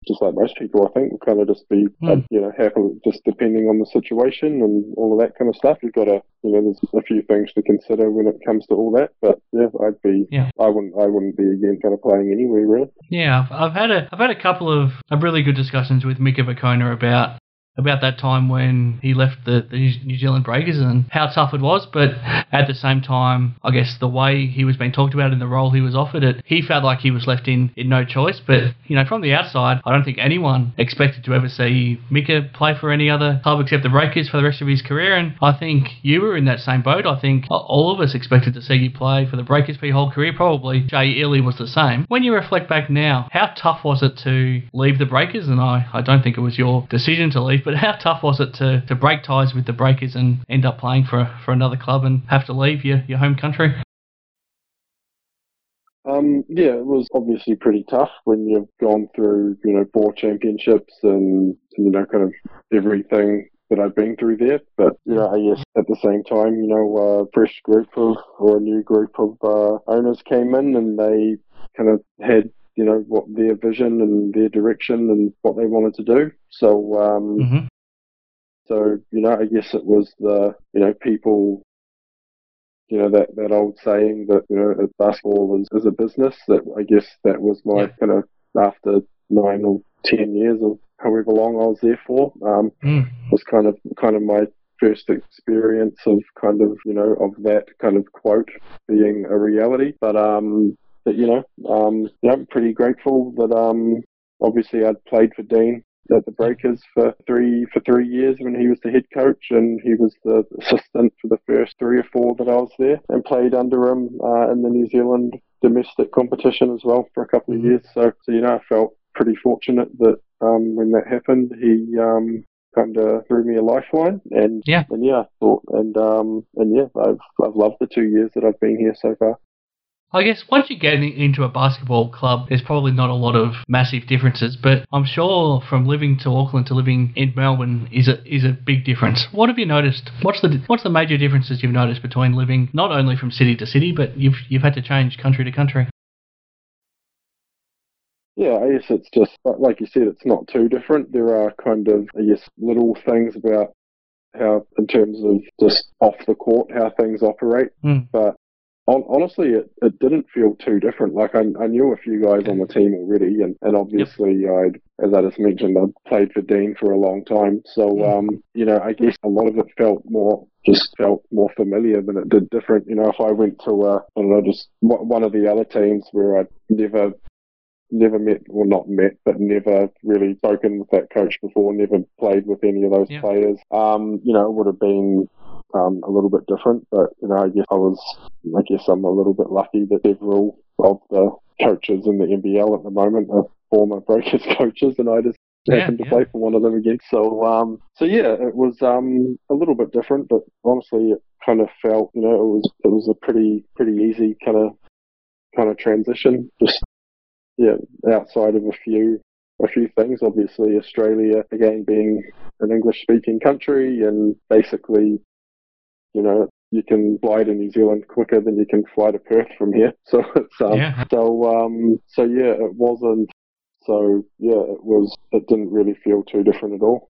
just like most people, I think, will kind of just be, mm. you know, happy, just depending on the situation and all of that kind of stuff. You've got to, you know, there's a few things to consider when it comes to all that. But yeah, I'd be, yeah. I wouldn't, I wouldn't be again kind of playing anywhere really. Yeah, I've, I've had a, I've had a couple of, of really good discussions with Mika Vukona about about that time when he left the, the, New Zealand Breakers and how tough it was. But at the same time, I guess the way he was being talked about in the role he was offered it, he felt like he was left in, in no choice. But, you know, from the outside, I don't think anyone expected to ever see Mika play for any other club except the Breakers for the rest of his career. And I think you were in that same boat. I think all of us expected to see you play for the Breakers for your whole career. Probably Jay Ely was the same. When you reflect back now, how tough was it to leave the Breakers? And I, I don't think it was your decision to leave but how tough was it to, to break ties with the Breakers and end up playing for for another club and have to leave your, your home country? Um, yeah, it was obviously pretty tough when you've gone through, you know, four championships and, you know, kind of everything that I've been through there. But you know, I guess at the same time, you know, a fresh group of or a new group of uh, owners came in and they kind of had you know what their vision and their direction and what they wanted to do. So um, Mm-hmm. so you know, I guess it was the you know people. You know that, that old saying that you know basketball is, is a business. That I guess that was my Yeah. kind of after nine or ten years of however long I was there for. Um, Mm. was kind of kind of my first experience of kind of you know of that kind of quote being a reality. But um, but you know, um, yeah, I'm pretty grateful that um, obviously I'd played for Dean at the Breakers for three for three years when he was the head coach and he was the assistant for the first three or four that I was there and played under him uh, in the New Zealand domestic competition as well for a couple of Mhm. years. So so you know, I felt pretty fortunate that um, when that happened, he um, kind of threw me a lifeline, and Yeah. and yeah, I thought, and um, and yeah, I've I've loved the two years that I've been here so far. I guess once you get into a basketball club, there's probably not a lot of massive differences, but I'm sure from living to Auckland to living in Melbourne is a is a big difference. What have you noticed? What's the what's the major differences you've noticed between living not only from city to city, but you've you've had to change country to country? Yeah, I guess it's just like you said, it's not too different. There are kind of I guess little things about how, in terms of just off the court, how things operate. Mm. But honestly, it, it didn't feel too different. Like I, I knew a few guys on the team already, and, and obviously I'd, as I just mentioned, I'd played for Dean for a long time. So um, you know, I guess a lot of it felt more just felt more familiar than it did different. You know, if I went to uh, I don't know, just one one of the other teams where I'd never never met, well not met, but never really spoken with that coach before, never played with any of those Yeah. players. Um, you know, it would have been um, a little bit different, but you know, I guess I was, I guess I'm a little bit lucky that several of the coaches in the NBL at the moment are former Breakers coaches, and I just Yeah, happened to yeah. play for one of them again. So, um, so yeah, it was um, a little bit different, but honestly, it kind of felt, you know, it was it was a pretty pretty easy kind of kind of transition. Just yeah, outside of a few a few things. Obviously, Australia again being an English speaking country, and basically, you know, you can fly to New Zealand quicker than you can fly to Perth from here. So it's um, Yeah. so um, so yeah, it wasn't. So yeah, it was. It didn't really feel too different at all.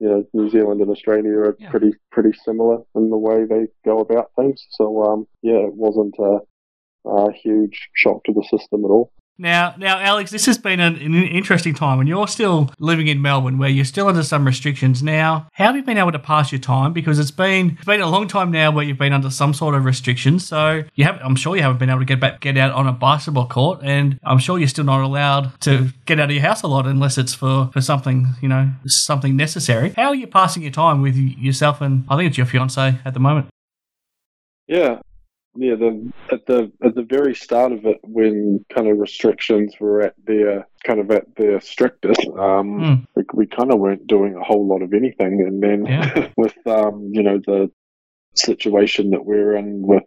You know, New Zealand and Australia are Yeah. pretty pretty similar in the way they go about things. So um, yeah, it wasn't a, a huge shock to the system at all. Now, now, Alex, this has been an, an interesting time, and you're still living in Melbourne, where you're still under some restrictions. Now, how have you been able to pass your time? Because it's been it's been a long time now where you've been under some sort of restrictions. So you have, I'm sure you haven't been able to get back, get out on a basketball court, and I'm sure you're still not allowed to get out of your house a lot unless it's for for something, you know, something necessary. How are you passing your time with yourself and I think it's your fiance at the moment? Yeah, yeah. The at the at the very start of it, when kind of restrictions were at their kind of at their strictest, um, Hmm. we, we kind of weren't doing a whole lot of anything. And then Yeah. with um, you know the situation that we're in with.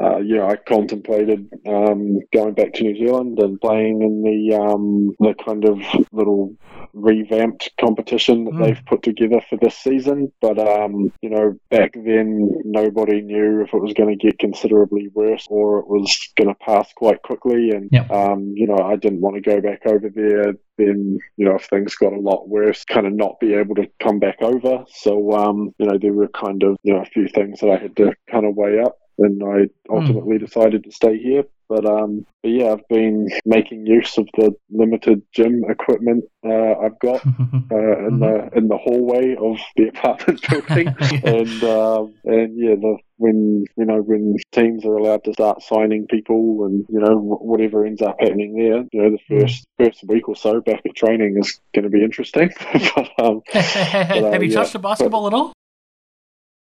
Uh, yeah, I contemplated um, going back to New Zealand and playing in the um, the kind of little revamped competition that Mm. they've put together for this season. But um, you know, back then nobody knew if it was going to get considerably worse or it was going to pass quite quickly. And Yep. um, you know, I didn't want to go back over there. Then you know, if things got a lot worse, kind of not be able to come back over. So um, you know, there were kind of you know a few things that I had to kind of weigh up and I ultimately decided to stay here. But um, but yeah, I've been making use of the limited gym equipment uh, I've got uh, in the in the hallway of the apartment building, and um, and yeah, the, when you know when teams are allowed to start signing people, and you know whatever ends up happening there, you know the first first week or so back at training is going to be interesting. but um, have you yeah, touched the basketball at all?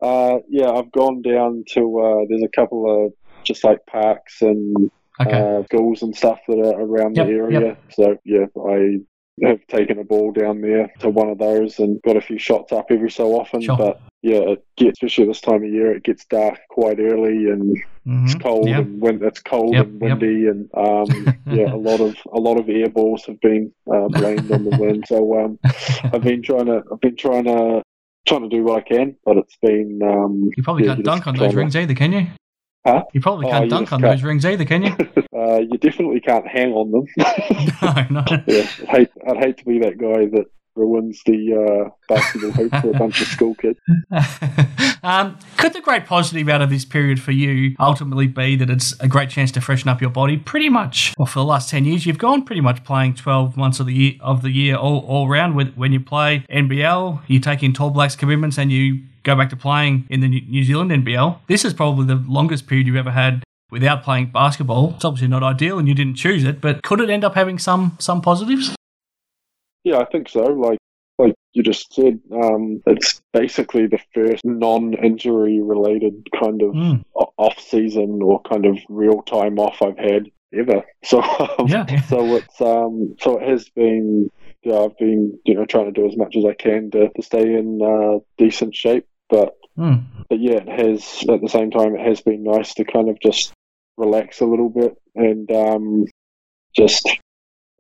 Uh, yeah, I've gone down to uh, there's a couple of just like parks and Okay. uh, schools and stuff that are around Yep, the area. So yeah, I have taken a ball down there to one of those and got a few shots up every so often. Sure. But yeah, it gets especially this time of year, it gets dark quite early and it's Mhm. cold Yeah. and wind, it's cold Yep, and yep. windy and um, yeah, a lot of a lot of air balls have been uh, blamed on the wind. So um, I've been trying to I've been trying to trying to do what I can, but it's been. Um, you probably yeah, can't dunk on those rings either, can you? Huh? You probably Oh, can't you dunk on can't. those rings either, can you? uh, you definitely can't hang on them. no, no. yeah, I'd hate, I'd hate to be that guy that ruins the uh, basketball hoop for a bunch of school kids. um, could the great positive out of this period for you ultimately be that it's a great chance to freshen up your body? Pretty much, well, for the last ten years, you've gone pretty much playing twelve months of the year of the year all, all round. With when you play NBL, you take in Tall Blacks commitments and you go back to playing in the New Zealand NBL. This is probably the longest period you've ever had without playing basketball. It's obviously not ideal, and you didn't choose it, but could it end up having some some positives? Yeah, I think so. Like like you just said, um, it's basically the first non-injury related kind of Mm. off season or kind of real time off I've had ever. So um, Yeah, yeah. so it's um so it has been yeah, I've been you know trying to do as much as I can to, to stay in uh, decent shape, but Mm. but yeah, it has at the same time it has been nice to kind of just relax a little bit and um, just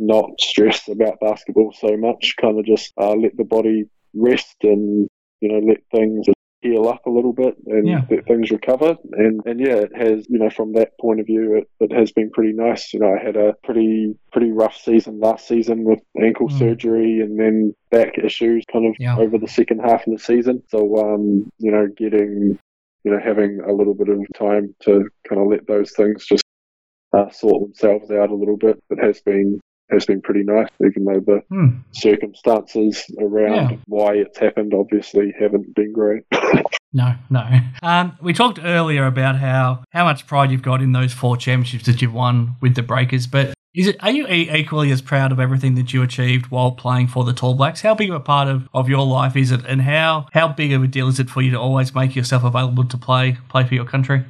not stress about basketball so much. Kind of just uh, let the body rest and you know let things heal up a little bit and Yeah. let things recover. And and yeah, it has you know from that point of view, it, it has been pretty nice. You know, I had a pretty pretty rough season last season with ankle Mm. surgery and then back issues kind of Yeah. over the second half of the season. So um, you know, getting you know having a little bit of time to kind of let those things just uh, sort themselves out a little bit. It has been has been pretty nice, even though the Mm. circumstances around Yeah. why it's happened obviously haven't been great. No, no. Um, we talked earlier about how how much pride you've got in those four championships that you've won with the Breakers, but is it are you equally as proud of everything that you achieved while playing for the Tall Blacks? How big of a part of, of your life is it, and how how big of a deal is it for you to always make yourself available to play play for your country?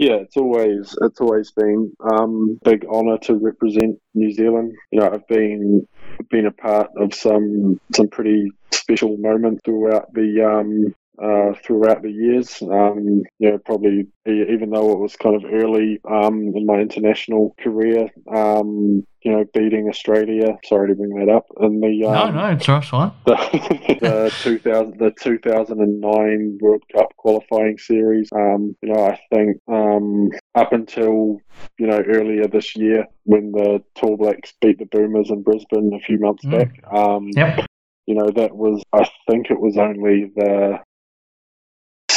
Yeah, it's always it's always been um, big honour to represent New Zealand. You know, I've been been a part of some some pretty special moments throughout the um, uh, throughout the years. Um, you know, probably even though it was kind of early um, in my international career, um, you know, beating Australia. Sorry to bring that up. In the um, no, no, it's all fine. the, the 2000 the 2009 World Cup qualifying series. Um, you know, I think um, up until you know earlier this year when the Tall Blacks beat the Boomers in Brisbane a few months Mm. back. Um, Yep. You know, that was I think it was only the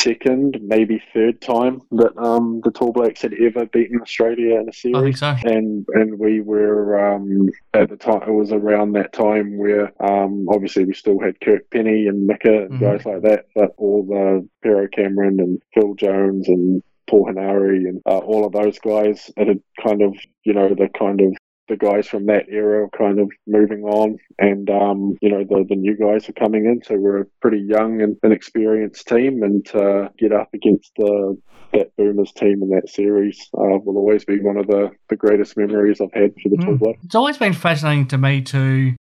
second, maybe third time that um, the Tall Blacks had ever beaten Australia in a series I think so. and and we were um, at the time it was around that time where um, obviously we still had Kirk Penney and Mika and Mhm. guys like that, but all the Pero Cameron and Phil Jones and Paul Henare and uh, all of those guys, it had kind of you know the kind of the guys from that era were kind of moving on, and um, you know the the new guys are coming in, so we're a pretty young and inexperienced team, and to get up against the that Boomers team in that series uh, will always be one of the, the greatest memories I've had for the Mm. It's always been fascinating to me to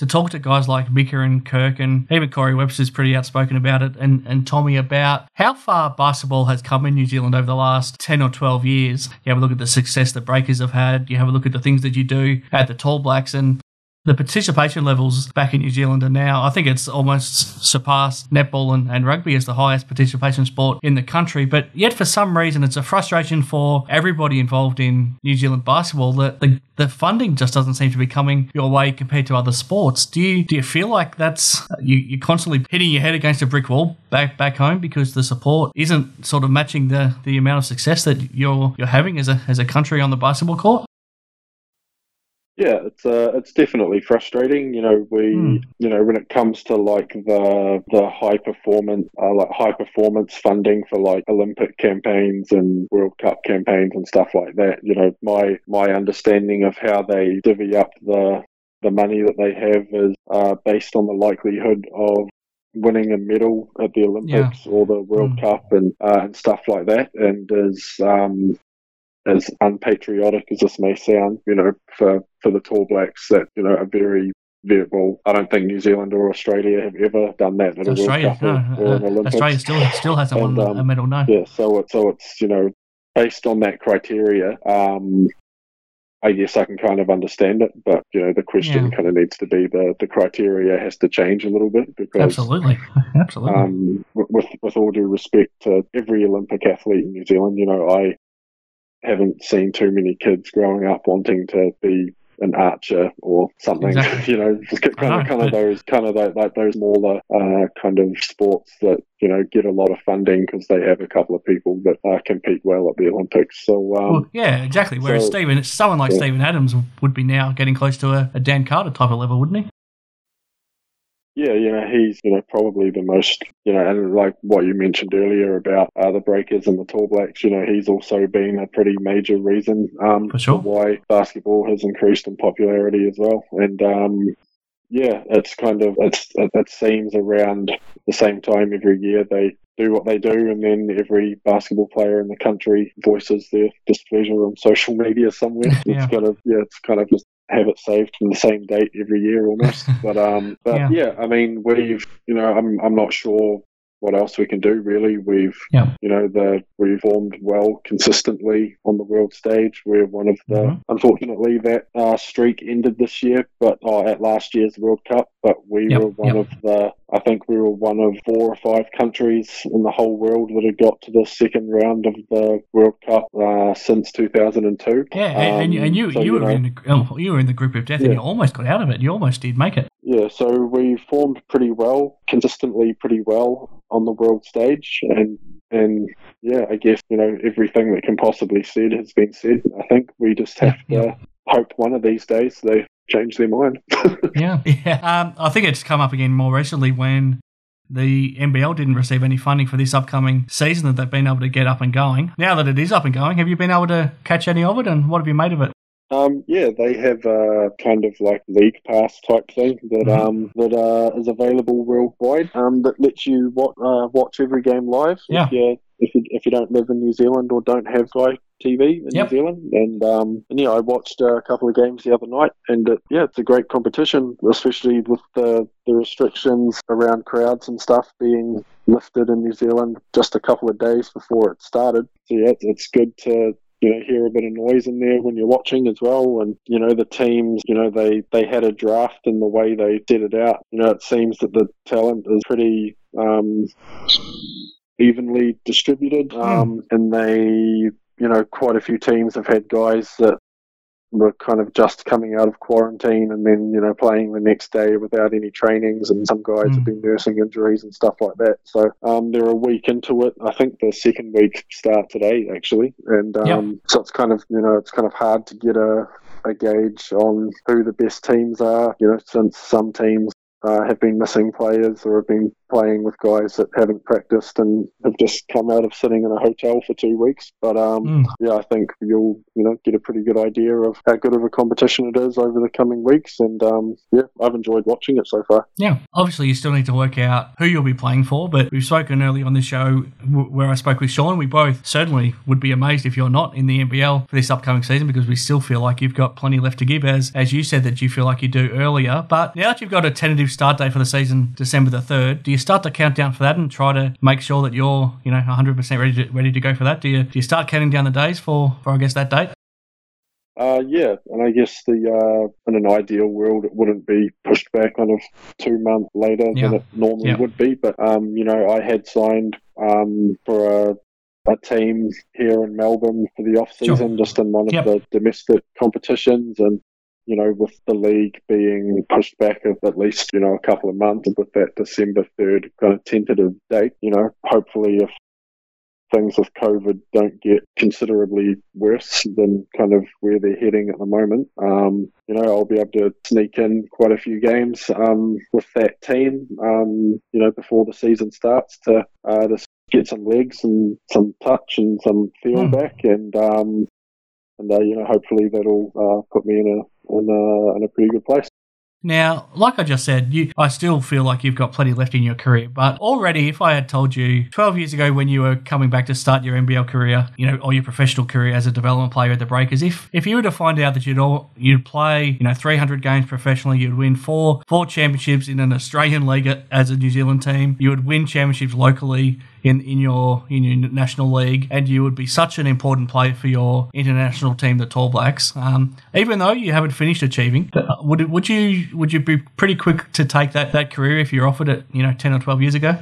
to talk to guys like Mika and Kirk and even Corey Webster's pretty outspoken about it and, and Tommy about how far basketball has come in New Zealand over the last 10 or 12 years. You have a look at the success the Breakers have had, you have a look at the things that you do at the Tall Blacks and the participation levels back in New Zealand are now, I think it's almost surpassed netball and, and rugby as the highest participation sport in the country. But yet, for some reason, it's a frustration for everybody involved in New Zealand basketball that the, the funding just doesn't seem to be coming your way compared to other sports. Do you do you feel like that's you, you're constantly hitting your head against a brick wall back back home because the support isn't sort of matching the, the amount of success that you're you're having as a as a country on the basketball court? Yeah, it's uh, it's definitely frustrating. You know, we Hmm. you know when it comes to like the the high performance uh, like high performance funding for like Olympic campaigns and World Cup campaigns and stuff like that. You know, my my understanding of how they divvy up the the money that they have is uh, based on the likelihood of winning a medal at the Olympics or the World Mm. Cup and uh, and stuff like that, and is um, as unpatriotic as this may sound, you know, for, for the Tall Blacks that, you know, are very, well, I don't think New Zealand or Australia have ever done that at Australia, no, or, or uh. Australia still still hasn't won um, a medal. No. Yeah, so it, so it's, you know, based on that criteria, um, I guess I can kind of understand it, but you know, the question Yeah. kind of needs to be the the criteria has to change a little bit because Absolutely, absolutely. um, with with all due respect to every Olympic athlete in New Zealand, you know, I haven't seen too many kids growing up wanting to be an archer or something. Exactly. You know, just kind of kind of those kind of like, like those smaller uh, kind of sports that you know get a lot of funding because they have a couple of people that uh, compete well at the Olympics. So um, well, yeah, exactly. Whereas so- Steven, someone like Yeah. Steven Adams would be now getting close to a, a Dan Carter type of level, wouldn't he? Yeah, you know, he's, you know, probably the most, you know, and like what you mentioned earlier about uh, the Breakers and the Tall Blacks, you know, he's also been a pretty major reason um, For sure. why basketball has increased in popularity as well. And um, yeah, it's kind of, it's, it, it seems around the same time every year they do what they do, and then every basketball player in the country voices their displeasure on social media somewhere. Yeah. It's kind of, yeah, it's kind of just have it saved from the same date every year almost. but um, but Yeah. yeah. I mean, we've you know, I'm I'm not sure what else we can do really. We've Yeah. you know the we formed well consistently on the world stage. We're one of the Mhm. unfortunately that uh, streak ended this year, but uh, at last year's World Cup. But we Yep, were one yep. of the I think we were one of four or five countries in the whole world that had got to the second round of the World Cup uh, since 2002. Yeah, and, and you- and you Um, so, you were know, in the, oh, you were in the group of death, and you almost got out of it. You almost did make it. Yeah, so we formed pretty well, consistently pretty well on the world stage, and and yeah, I guess you know everything that can possibly said has been said. I think we just have Yeah, to hope one of these days they change their mind. Yeah, yeah. Um, I think it's come up again more recently when the NBL didn't receive any funding for this upcoming season that they've been able to get up and going. Now that it is up and going, have you been able to catch any of it, and what have you made of it? Um, yeah, they have a kind of like league pass type thing that Mhm. um that uh, is available worldwide. Um, that lets you wa- uh, watch every game live. Yeah. If you if you if you don't live in New Zealand or don't have Sky TV in Yep. New Zealand, and um, and yeah, I watched a couple of games the other night, and it, yeah, it's a great competition, especially with the the restrictions around crowds and stuff being lifted in New Zealand just a couple of days before it started. So yeah, it's, it's good to you know hear a bit of noise in there when you're watching as well. And you know the teams you know they they had a draft in the way they set it out. You know it seems that the talent is pretty um evenly distributed. Um and they you know quite a few teams have had guys that were kind of just coming out of quarantine and then you know playing the next day without any trainings and some guys Mm. have been nursing injuries and stuff like that. So um, they're a week into it. I think the second week start today actually. And um, so it's kind of you know it's kind of hard to get a a gauge on who the best teams are you know since some teams uh, have been missing players or have been playing with guys that haven't practiced and have just come out of sitting in a hotel for two weeks. But um, Mm. yeah, I think you'll you know get a pretty good idea of how good of a competition it is over the coming weeks. And um, yeah, I've enjoyed watching it so far. Yeah, obviously you still need to work out who you'll be playing for, but we've spoken early on the show w- where I spoke with Sean. We both certainly would be amazed if you're not in the NBL for this upcoming season because we still feel like you've got plenty left to give, as as you said that you feel like you do earlier. But now that you've got a tentative start date for the season, December the third, do you start to count down for that and try to make sure that you're you know 100 percent ready to ready to go for that? Do you do you start counting down the days for for I guess that date? Uh, yeah, and I guess the uh, in an ideal world, it wouldn't be pushed back kind of two months later Yeah. than it normally Yeah. would be. But um, you know, I had signed um, for a, a team here in Melbourne for the off Sure. season, just in one of Yep. the domestic competitions, and you know, with the league being pushed back of at least you know a couple of months, with that December third kind of tentative date, you know, hopefully if things with COVID don't get considerably worse than kind of where they're heading at the moment. Um, you know, I'll be able to sneak in quite a few games um, with that team, um, you know, before the season starts to uh, just get some legs and some touch and some feel Hmm. back, and um, and uh, you know, hopefully that'll uh, put me in a in a in a pretty good place. Now, like I just said, you, I still feel like you've got plenty left in your career. But already, if I had told you 12 years ago when you were coming back to start your NBL career, you know, or your professional career as a development player at the Breakers, if if you were to find out that you'd all you'd play, you know, 300 games professionally, you'd win four four championships in an Australian league as a New Zealand team, you would win championships locally, in, in your in your national league, and you would be such an important player for your international team, the Tall Blacks. Um, even though you haven't finished achieving, uh, would would you would you be pretty quick to take that, that career if you're offered it, you know, ten or twelve years ago?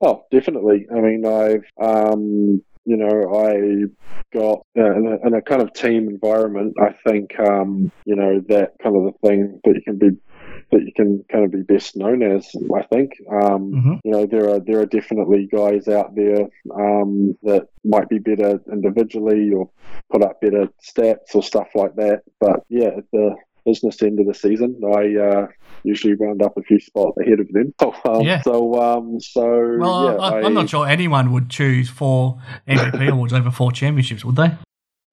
Oh, definitely. I mean, I've um, you know, I got uh, in, a, in, a, kind of team environment. I think, um, you know, that kind of the thing that you can be that you can kind of be best known as. I think, um, mm-hmm. you know, there are there are definitely guys out there um, that might be better individually or put up better stats or stuff like that. But yeah, at the business end of the season, I uh, usually round up a few spots ahead of them. So, um, yeah. So, um, so well, yeah, I, am not sure anyone would choose four MVP awards over four championships, would they?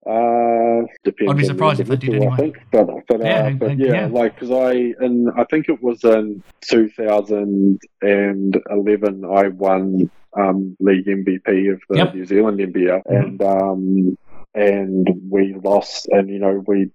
Uh. I'd be surprised if they did anyway. I think, but but, yeah, uh, but yeah, yeah, like because I and I think it was in 2011 I won um, league MVP of the yep. New Zealand NBL, mm-hmm. and um, and we lost, and you know we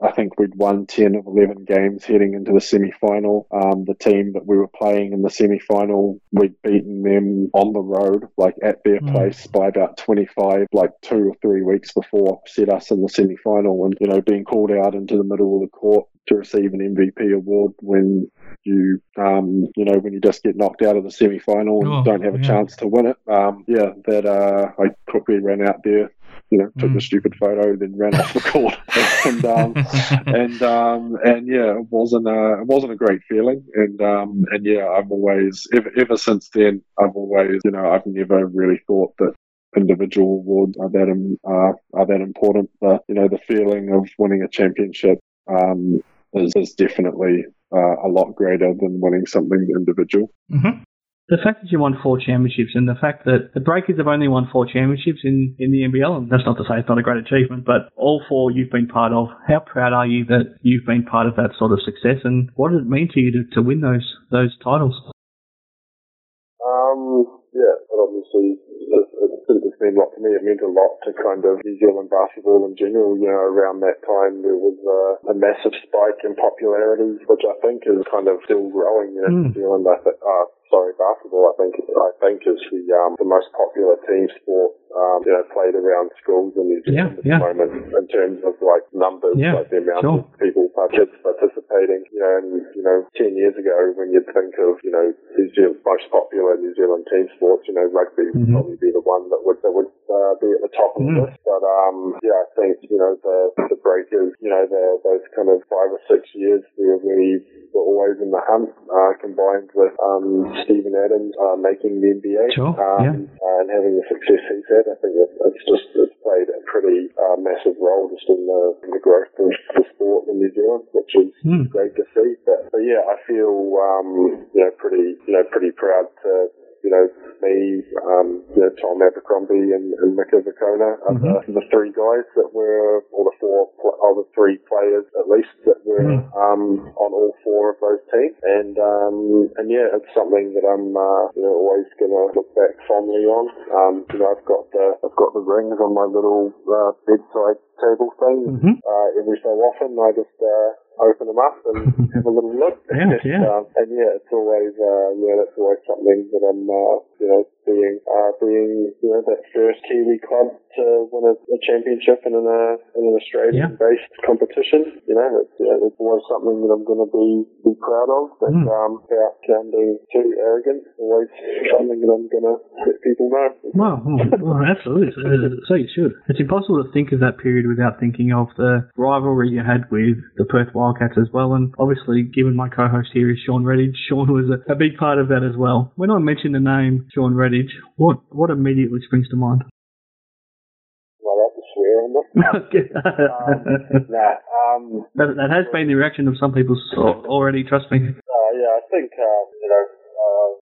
I think we'd won 10 of 11 games heading into the semi final. Um, the team that we were playing in the semi final, we'd beaten them on the road, like at their mm. place, by about 25, like two or three weeks before, set us in the semi final. And, you know, being called out into the middle of the court to receive an MVP award when you um, you know when you just get knocked out of the semi final and oh, don't have a yeah. chance to win it. Um, yeah, that uh, I quickly ran out there you know, took mm. a stupid photo, then ran off the court, and um, and um, and yeah, it wasn't a it wasn't a great feeling, and um, and yeah, I've always ever ever since then, I've always you know I've never really thought that individual awards are that um, are, are that important, but you know the feeling of winning a championship um, is, is definitely uh, a lot greater than winning something individual. Mm-hmm the fact that you won four championships and the fact that the Breakers have only won four championships in, in the NBL, and that's not to say it's not a great achievement, but all four you've been part of. How proud are you that you've been part of that sort of success, and what does it mean to you to, to win those those titles? Um, yeah, and obviously it's meant a lot to me. It meant a lot to kind of New Zealand basketball in general. You know, around that time there was a, a massive spike in popularity, which I think is kind of still growing. You know, mm. New Zealand, I think, uh, sorry, basketball, I think, I think is the, um, the most popular team sport, um, you know, played around schools in New Zealand yeah, at the moment in terms of like numbers, yeah, like the amount sure. of people, participating, you know, and, you know, 10 years ago when you'd think of, you know, New Zealand, most popular New Zealand team sports, you know, rugby mm-hmm. would probably be the one that would, that would uh, be at the top of mm. the list. But, um, yeah, I think, you know, the, the breakers, you know, the, those kind of five or six years where we were always in the hunt, uh, combined with, um, Steven Adams uh, making the NBA sure, um, yeah. and having the success he's had. I think it's just it's played a pretty uh, massive role just in the, in the growth of the sport in New Zealand, which is mm. great to see. But, but yeah, I feel um, you know pretty you know pretty proud to you know, me, um, you know, Tom Abercrombie and, and Mika Vukona are mm-hmm. the, the, three guys that were, or the four, or the three players at least that were mm-hmm. um, on all four of those teams. And um, and yeah, it's something that I'm uh, you know always gonna look back fondly on. Um, you know, I've got the I've got the rings on my little uh, bedside table thing. Mm-hmm. Uh, every so often, I just uh, open them up and have a little look. Yeah, yeah. um, and yeah, it's always uh, yeah, that's always something that I'm uh, you know being uh, being you know that first Kiwi club to win a, a championship in an uh, in an Australian based yeah. competition. You know, it's, yeah, it's always something that I'm going to be be proud of. But mm. um, without sounding too arrogant, always something that I'm going to let people know. Well, well, absolutely. So, so you should. It's impossible to think of that period without thinking of the rivalry you had with the Perth Wildcats as well. And obviously, given my co-host here is Sean Redhage, Sean was a, a big part of that as well. When I mention the name Sean Redhage what what immediately springs to mind? Well, that's a swear on um, nah, um, that, that has been the reaction of some people already. Trust me. Uh, yeah, I think um, you know. Uh,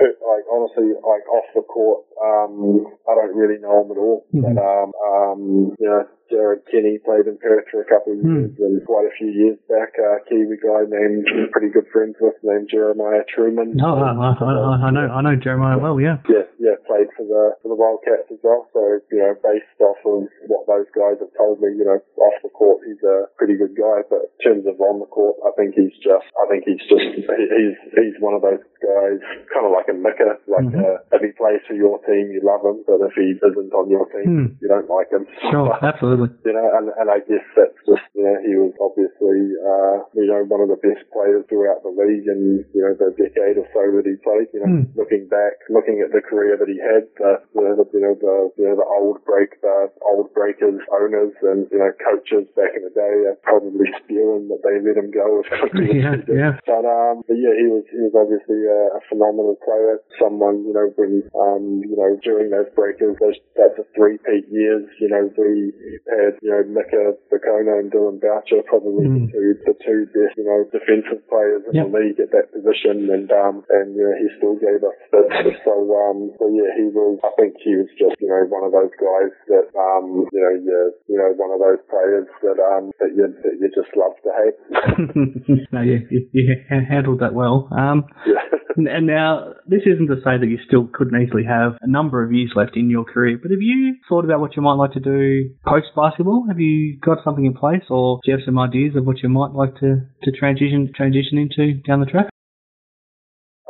like honestly, like off the court, um, I don't really know him at all. Mm-hmm. But um, um, you know, Jared Kinney played in Perth for a couple of Hmm. years, and quite a few years back, a Kiwi guy named pretty good friends with named Jeremiah Trueman. No, I, I, I, I know, I know Jeremiah well. Yeah. Yeah, yeah, played for the for the Wildcats as well. So you know, based off of what those guys have told me, you know, off the court he's a pretty good guy, but in terms of on the court, I think he's just, I think he's just, he's he's one of those guys, kind of like a Mika. Like Mhm. uh, if he plays for your team, you love him, but if he isn't on your team, Hmm. you don't like him. Sure. Absolutely. You know, and, and I guess that's just, you know, he was obviously, uh, you know, one of the best players throughout the league and, you know, the decade or so that he played, you know, Hmm. looking back, looking at the career that he had, the, the, you know, the, you know, the old break, the old breakers, owners and, you know, coaches back in the day are probably spewing that they let him go as quickly Yeah, as yeah. But um, but yeah, he was he was obviously a, a phenomenal player. Someone you know when um you know during those breakers, those that's a three peak years. You know we had you know Mika Vukona and Dillon Boucher probably Mm. the two the two best you know defensive players in Yep. the league at that position, and um and you know he still gave us fits. So um so yeah, he was. I think he was just you know one of those guys that um you know you you know one of those players that um that you that you just love to hate. no, you, you, you handled that well. Um, yeah. and now, this isn't to say that you still couldn't easily have a number of years left in your career, but have you thought about what you might like to do post basketball? Have you got something in place, or do you have some ideas of what you might like to, to transition transition into down the track?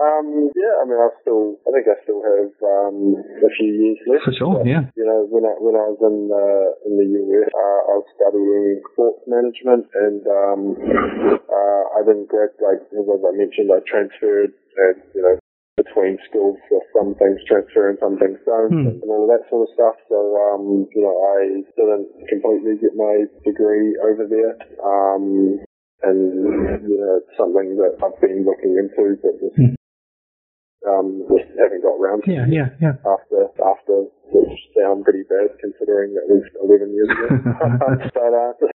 Um, yeah, I mean, I still, I think I still have um, a few years left. For sure, But, yeah. You know, when I when I was in uh, in the US, uh, I was studying sports management, and um, uh, I didn't grad like as I mentioned, I transferred, and you know, between schools, so some things transfer and some things don't, Hmm. and all of that sort of stuff. So, um, you know, I didn't completely get my degree over there. Um, and you know, it's something that I've been looking into, but just Hmm. Um, just haven't got around to Yeah, yeah, yeah. after after which sound pretty bad considering that was 11 years ago. but uh, just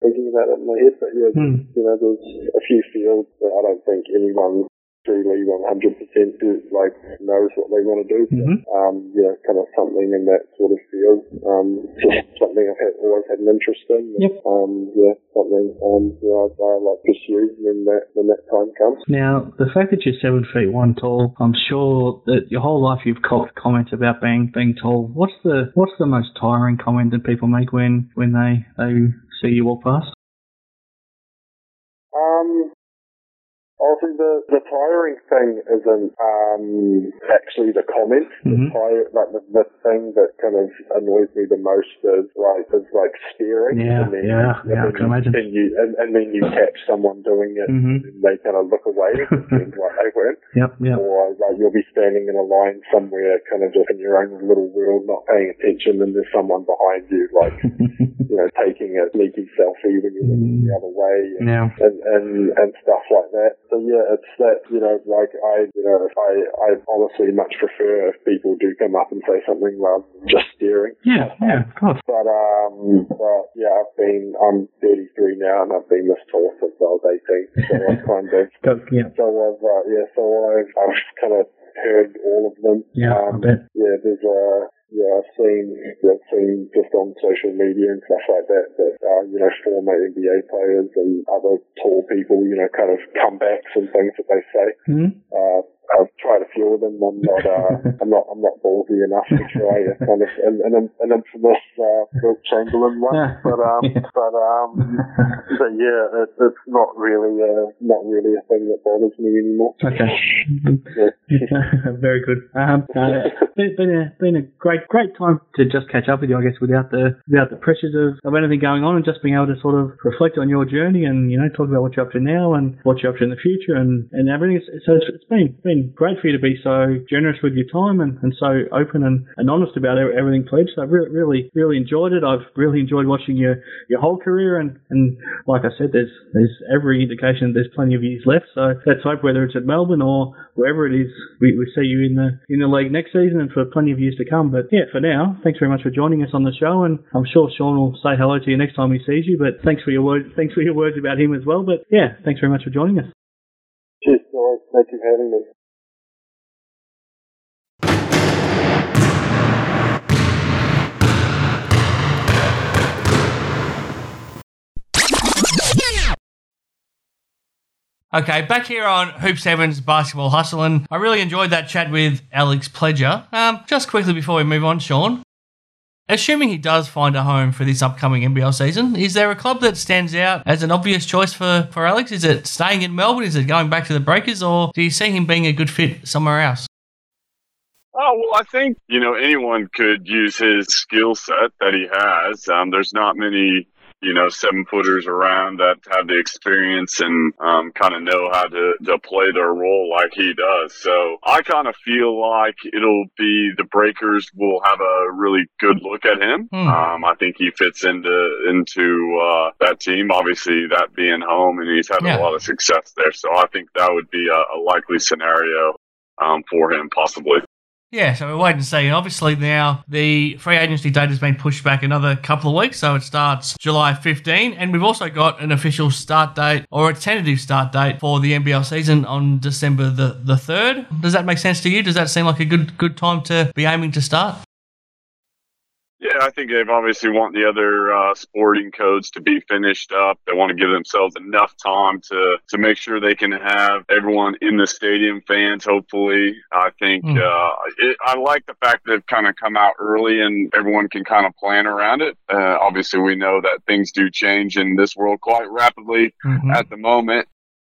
thinking about it in my head, but yeah, Hmm. you know, there's a few fields that I don't think anyone truly 100% do, like knows what they want to do. Mhm. Um, you know, kind of something in that sort of field. Um, just something I've had, always had an interest in. Yep. Um, yeah, something um, you know, I like pursue when that when that time comes. Now, the fact that you're seven feet one tall, I'm sure that your whole life you've copped comments about being being tall. What's the what's the most tiring comment that people make when when they they see you walk past? Obviously the the tiring thing isn't um actually the comments. Mhm. The tire, like the, the thing that kind of annoys me the most is like is like staring. Yeah, and then, yeah, and yeah, I can you, imagine. And, you, and, and then you catch someone doing it, Mhm. and they kind of look away, and like they weren't. Yep, yep. Or like you'll be standing in a line somewhere, kind of just in your own little world, not paying attention, and there's someone behind you, like you know, taking a sneaky selfie when you're looking the other way. And, yeah. and, and and stuff like that. So yeah, it's that you know, like I you know, I I honestly much prefer if people do come up and say something rather than just staring. Yeah, yeah, of course. But um, but yeah, I've been I'm 33 now, and I've been this tall since I was 18. So I've kind of yeah, so I've uh, yeah, so I've I've kind of heard all of them. yeah, I Um, bet. yeah, there's uh yeah, I've seen I've seen just on social media and stuff like that that uh, you know former NBA players and other tall people you know kind of comebacks and things that they say. Hmm? Uh, I've tried a few of them. I'm not uh, I'm not I'm not ballsy enough to try a kind of an, an, an infamous uh, Chamberlain one, but um Yeah. but um but yeah, it, it's not really uh, not really a thing that bothers me anymore. Okay. Yeah. Very good. Um, uh, been, been a been a great great time to just catch up with you, I guess, without the without the pressures of, of anything going on, and just being able to sort of reflect on your journey and you know talk about what you're up to now and what you're up to in the future and and everything. So it's, it's been been great for you to be so generous with your time and, and so open and, and honest about everything, pledge. So I've really really really enjoyed it. I've really enjoyed watching your your whole career and and like I said, there's there's every indication there's plenty of years left. So let's hope whether it's at Melbourne or wherever it is, we, we see you in the in the league next season and for plenty of years to come. But yeah, for now, thanks very much for joining us on the show, and I'm sure Sean will say hello to you next time he sees you. But thanks for your words, thanks for your words about him as well. But yeah, thanks very much for joining us. Cheers, guys. Thank you for having me. Okay, back here on Hoops Heaven's Basketball Hustling. I really enjoyed that chat with Alex Pledger. Um, just quickly before we move on, Sean, assuming he does find a home for this upcoming NBL season, is there a club that stands out as an obvious choice for, for Alex? Is it staying in Melbourne? Is it going back to the Breakers? Or do you see him being a good fit somewhere else? Oh well, I think you know anyone could use his skill set that he has. Um, there's not many you know, seven footers around that have the experience and um, kind of know how to, to play their role like he does. So I kind of feel like it'll be the Breakers will have a really good look at him. Hmm. Um, I think he fits into into uh, that team. Obviously, that being home, and he's had yeah. a lot of success there. So I think that would be a, a likely scenario um, for him, possibly. Yeah, so we're waiting to see. And obviously now the free agency date has been pushed back another couple of weeks, so it starts July 15. And we've also got an official start date or a tentative start date for the NBL season on December the, the 3rd. Does that make sense to you? Does that seem like a good good time to be aiming to start? Yeah, I think they've obviously want the other uh, sporting codes to be finished up. They want to give themselves enough time to to make sure they can have everyone in the stadium, fans. Hopefully, I think mm. uh, it, I like the fact that they've kind of come out early and everyone can kind of plan around it. Uh, obviously, we know that things do change in this world quite rapidly mm-hmm. at the moment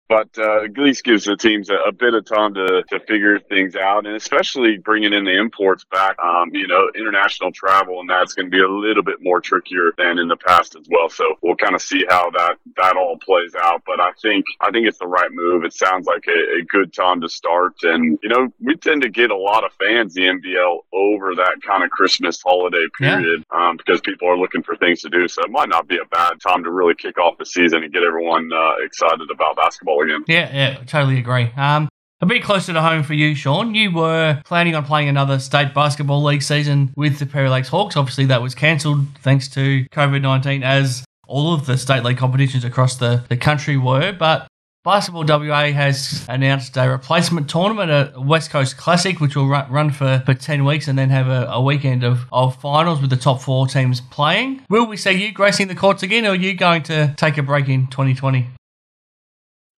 but uh, at least gives the teams a, a, bit of time to, to figure things out, and especially bringing in the imports back. Um, you know, international travel, and that's going to be a little bit more trickier than in the past as well. So we'll kind of see how that that all plays out. But I think I think it's the right move. It sounds like a, a good time to start, and you know, we tend to get a lot of fans the NBL over that kind of Christmas holiday period yeah. um, because people are looking for things to do. So it might not be a bad time to really kick off the season and get everyone uh, excited about basketball Yeah, yeah, totally agree. Um, a bit closer to home for you, Sean. You were planning on playing another state basketball league season with the Perry Lakes Hawks. Obviously, that was cancelled thanks to COVID 19, as all of the state league competitions across the, the country were. But Basketball WA has announced a replacement tournament, a West Coast Classic, which will run for, for 10 weeks and then have a, a weekend of, of finals with the top four teams playing. Will we see you gracing the courts again, or are you going to take a break in 2020?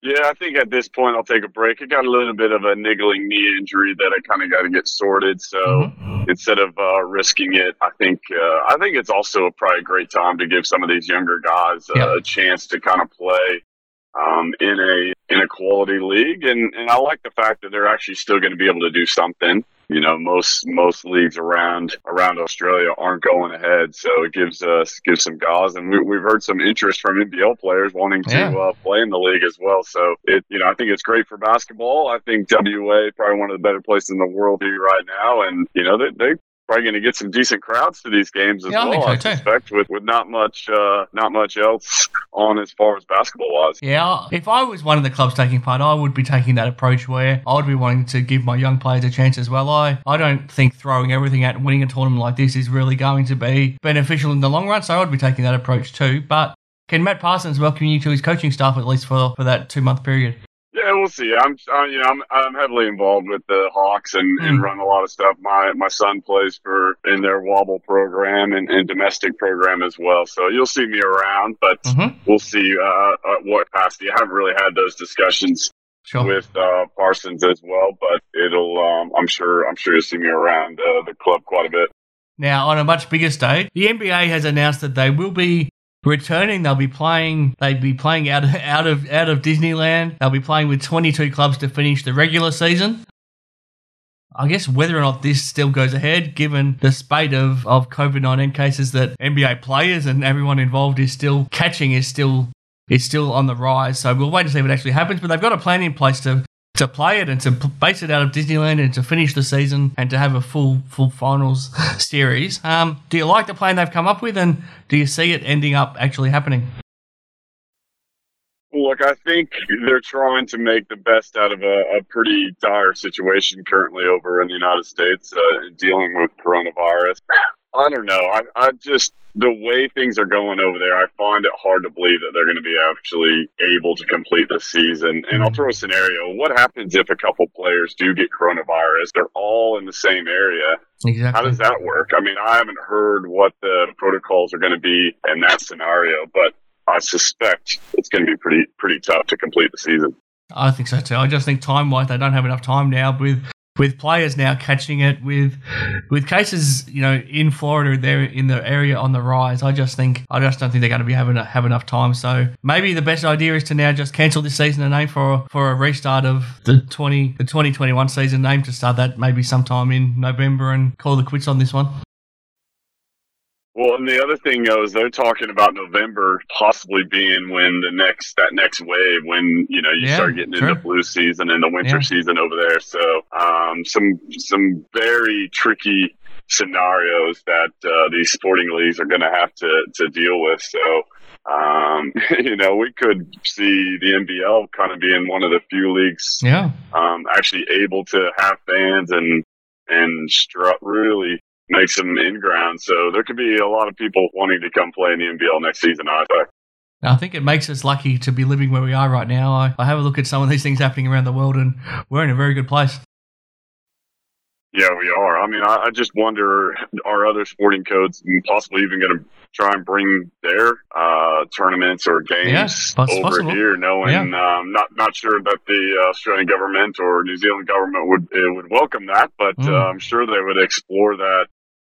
Yeah, I think at this point I'll take a break. I got a little bit of a niggling knee injury that I kind of got to get sorted. So mm-hmm. instead of uh, risking it, I think uh, I think it's also probably a great time to give some of these younger guys uh, a chance to kind of play um, in a in a quality league, and and I like the fact that they're actually still going to be able to do something. You know, most most leagues around around Australia aren't going ahead, so it gives us gives some guys, and we, have heard some interest from NBL players wanting to yeah. uh, play in the league as well. So it, you know, I think it's great for basketball. I think WA probably one of the better places in the world to be right now, and you know, they, they probably going to get some decent crowds to these games as yeah, well. I, so I suspect with, with not much uh, not much else on as far as basketball wise. Yeah, if I was one of the clubs taking part, I would be taking that approach where I would be wanting to give my young players a chance as well. I I don't think throwing everything at winning a tournament like this is really going to be beneficial in the long run. So I would be taking that approach too. But can Matt Parsons welcome you to his coaching staff at least for for that two month period? We'll see. I'm, uh, you know, I'm, I'm heavily involved with the Hawks and, and run a lot of stuff. My my son plays for in their WABL program and, and domestic program as well. So you'll see me around, but mm-hmm. we'll see uh, what capacity. I haven't really had those discussions sure. with uh, Parsons as well, but it'll. Um, I'm sure. I'm sure you'll see me around uh, the club quite a bit. Now, on a much bigger stage, the NBA has announced that they will be returning. They'll be playing. They'd be playing out of, out of out of Disneyland. They'll be playing with 22 clubs to finish the regular season. I guess whether or not this still goes ahead, given the spate of, of COVID 19 cases that NBA players and everyone involved is still catching, is still is still on the rise. So we'll wait to see what actually happens. But they've got a plan in place to to play it and to base it out of Disneyland and to finish the season and to have a full full finals series. Um, do you like the plan they've come up with, and do you see it ending up actually happening? Look, I think they're trying to make the best out of a, a pretty dire situation currently over in the United States, uh, dealing with coronavirus. I don't know. I, I just the way things are going over there, I find it hard to believe that they're going to be actually able to complete the season. And I'll mm-hmm. throw a scenario: What happens if a couple players do get coronavirus? They're all in the same area. Exactly. How does that work? I mean, I haven't heard what the protocols are going to be in that scenario, but I suspect it's going to be pretty pretty tough to complete the season. I think so too. I just think time wise, they don't have enough time now with with players now catching it with with cases you know in Florida they're in the area on the rise. I just think I just don't think they're going to be having have enough time. So maybe the best idea is to now just cancel this season and aim for for a restart of the 20 the 2021 season aim to start that maybe sometime in November and call the quits on this one well, and the other thing is they're talking about November possibly being when the next that next wave when you know you Yeah, start getting sure. into flu season and the winter Yeah. season over there. So um, some some very tricky scenarios that uh, these sporting leagues are going to have to to deal with. So. Um, you know, we could see the NBL kind of being one of the few leagues yeah um, actually able to have fans and and stru- really make some in ground. So there could be a lot of people wanting to come play in the NBL next season. I think. I think it makes us lucky to be living where we are right now. I, I have a look at some of these things happening around the world, and we're in a very good place. Yeah, we are. I mean, I, I just wonder are other sporting codes possibly even going to try and bring their uh, tournaments or games Yeah, over possible. here, knowing um, not not sure that the Australian government or New Zealand government would would welcome that, but Mm. uh, I'm sure they would explore that,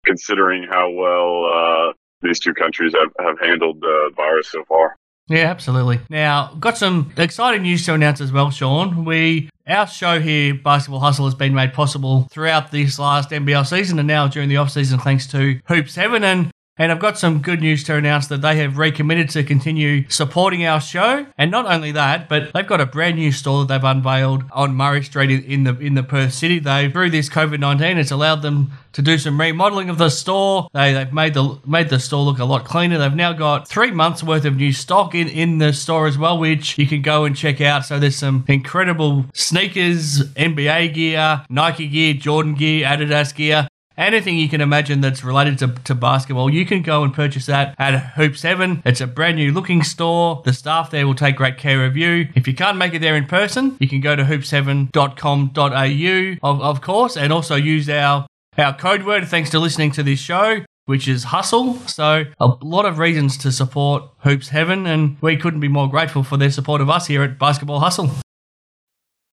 considering how well uh, these two countries have, have handled the virus so far. Yeah, absolutely. Now, got some exciting news to announce as well, Sean. We our show here, Basketball Hustle, has been made possible throughout this last NBL season and now during the off season thanks to Hoops Heaven and and I've got some good news to announce that they have recommitted to continue supporting our show. And not only that, but they've got a brand new store that they've unveiled on Murray Street in- the in the Perth city. They through this COVID nineteen, it's allowed them to do some remodeling of the store. They, they've made the made the store look a lot cleaner. They've now got three months worth of new stock in, in the store as well, which you can go and check out. So there's some incredible sneakers, NBA gear, Nike gear, Jordan gear, Adidas gear. Anything you can imagine that's related to, to basketball, you can go and purchase that at Hoops Heaven. It's a brand new looking store. The staff there will take great care of you. If you can't make it there in person, you can go to hoopsheaven.com.au, of, of course, and also use our our code word thanks to listening to this show, which is hustle. So, a lot of reasons to support Hoops Heaven, and we couldn't be more grateful for their support of us here at Basketball Hustle.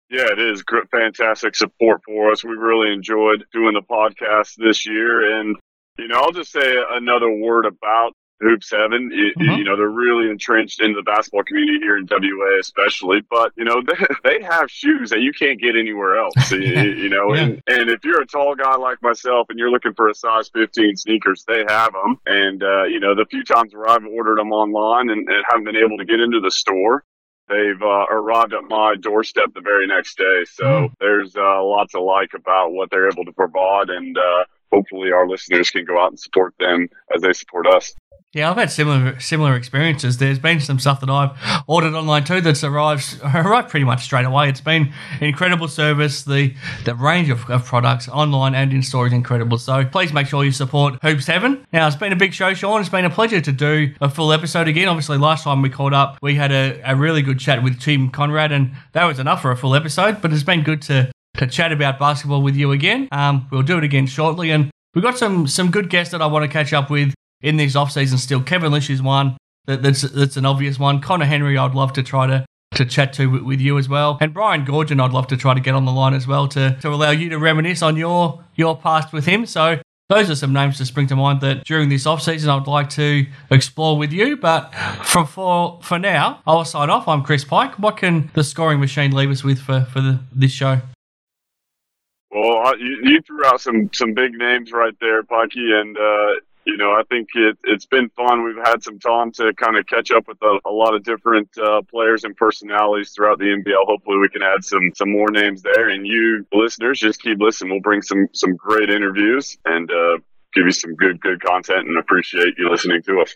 Yeah, it is fantastic support for us. We really enjoyed doing the podcast this year, and you know, I'll just say another word about Hoops Heaven. You, Mhm. you know, they're really entrenched in the basketball community here in WA, especially. But you know, they, they have shoes that you can't get anywhere else. you, you know, Yeah. and, and if you're a tall guy like myself and you're looking for a size 15 sneakers, they have them. And uh, you know, the few times where I've ordered them online and, and haven't been able to get into the store, they've uh, arrived at my doorstep the very next day. So Mm. there's uh, lots to like about what they're able to provide, and uh, hopefully our listeners can go out and support them as they support us. Yeah, I've had similar similar experiences. There's been some stuff that I've ordered online too that's arrived arrived pretty much straight away. It's been incredible service. The the range of, of products online and in store is incredible. So please make sure you support Hoops Heaven. Now it's been a big show, Sean. It's been a pleasure to do a full episode again. Obviously, last time we caught up, we had a, a really good chat with Tim Coenraad, and that was enough for a full episode. But it's been good to to chat about basketball with you again. Um, we'll do it again shortly, and we've got some some good guests that I want to catch up with in this off season. Still, Kevin Lisch is one that, that's that's an obvious one. Conner Henry, I'd love to try to to chat to with, with you as well, and Brian Goorjian, I'd love to try to get on the line as well to to allow you to reminisce on your your past with him. So. Those are some names to spring to mind that during this off season I'd like to explore with you. But for for for now, I'll sign off. I'm Chris Pike. What can the scoring machine leave us with for for the, this show? Well, I- you, you threw out some some big names right there, Pikey, and uh, you know I think it, it's been fun. We've had some time to kind of catch up with a, a lot of different uh, players and personalities throughout the NBL. Hopefully, we can add some some more names there. And you listeners, just keep listening. We'll bring some some great interviews and uh, give you some good good content. And appreciate you listening to us.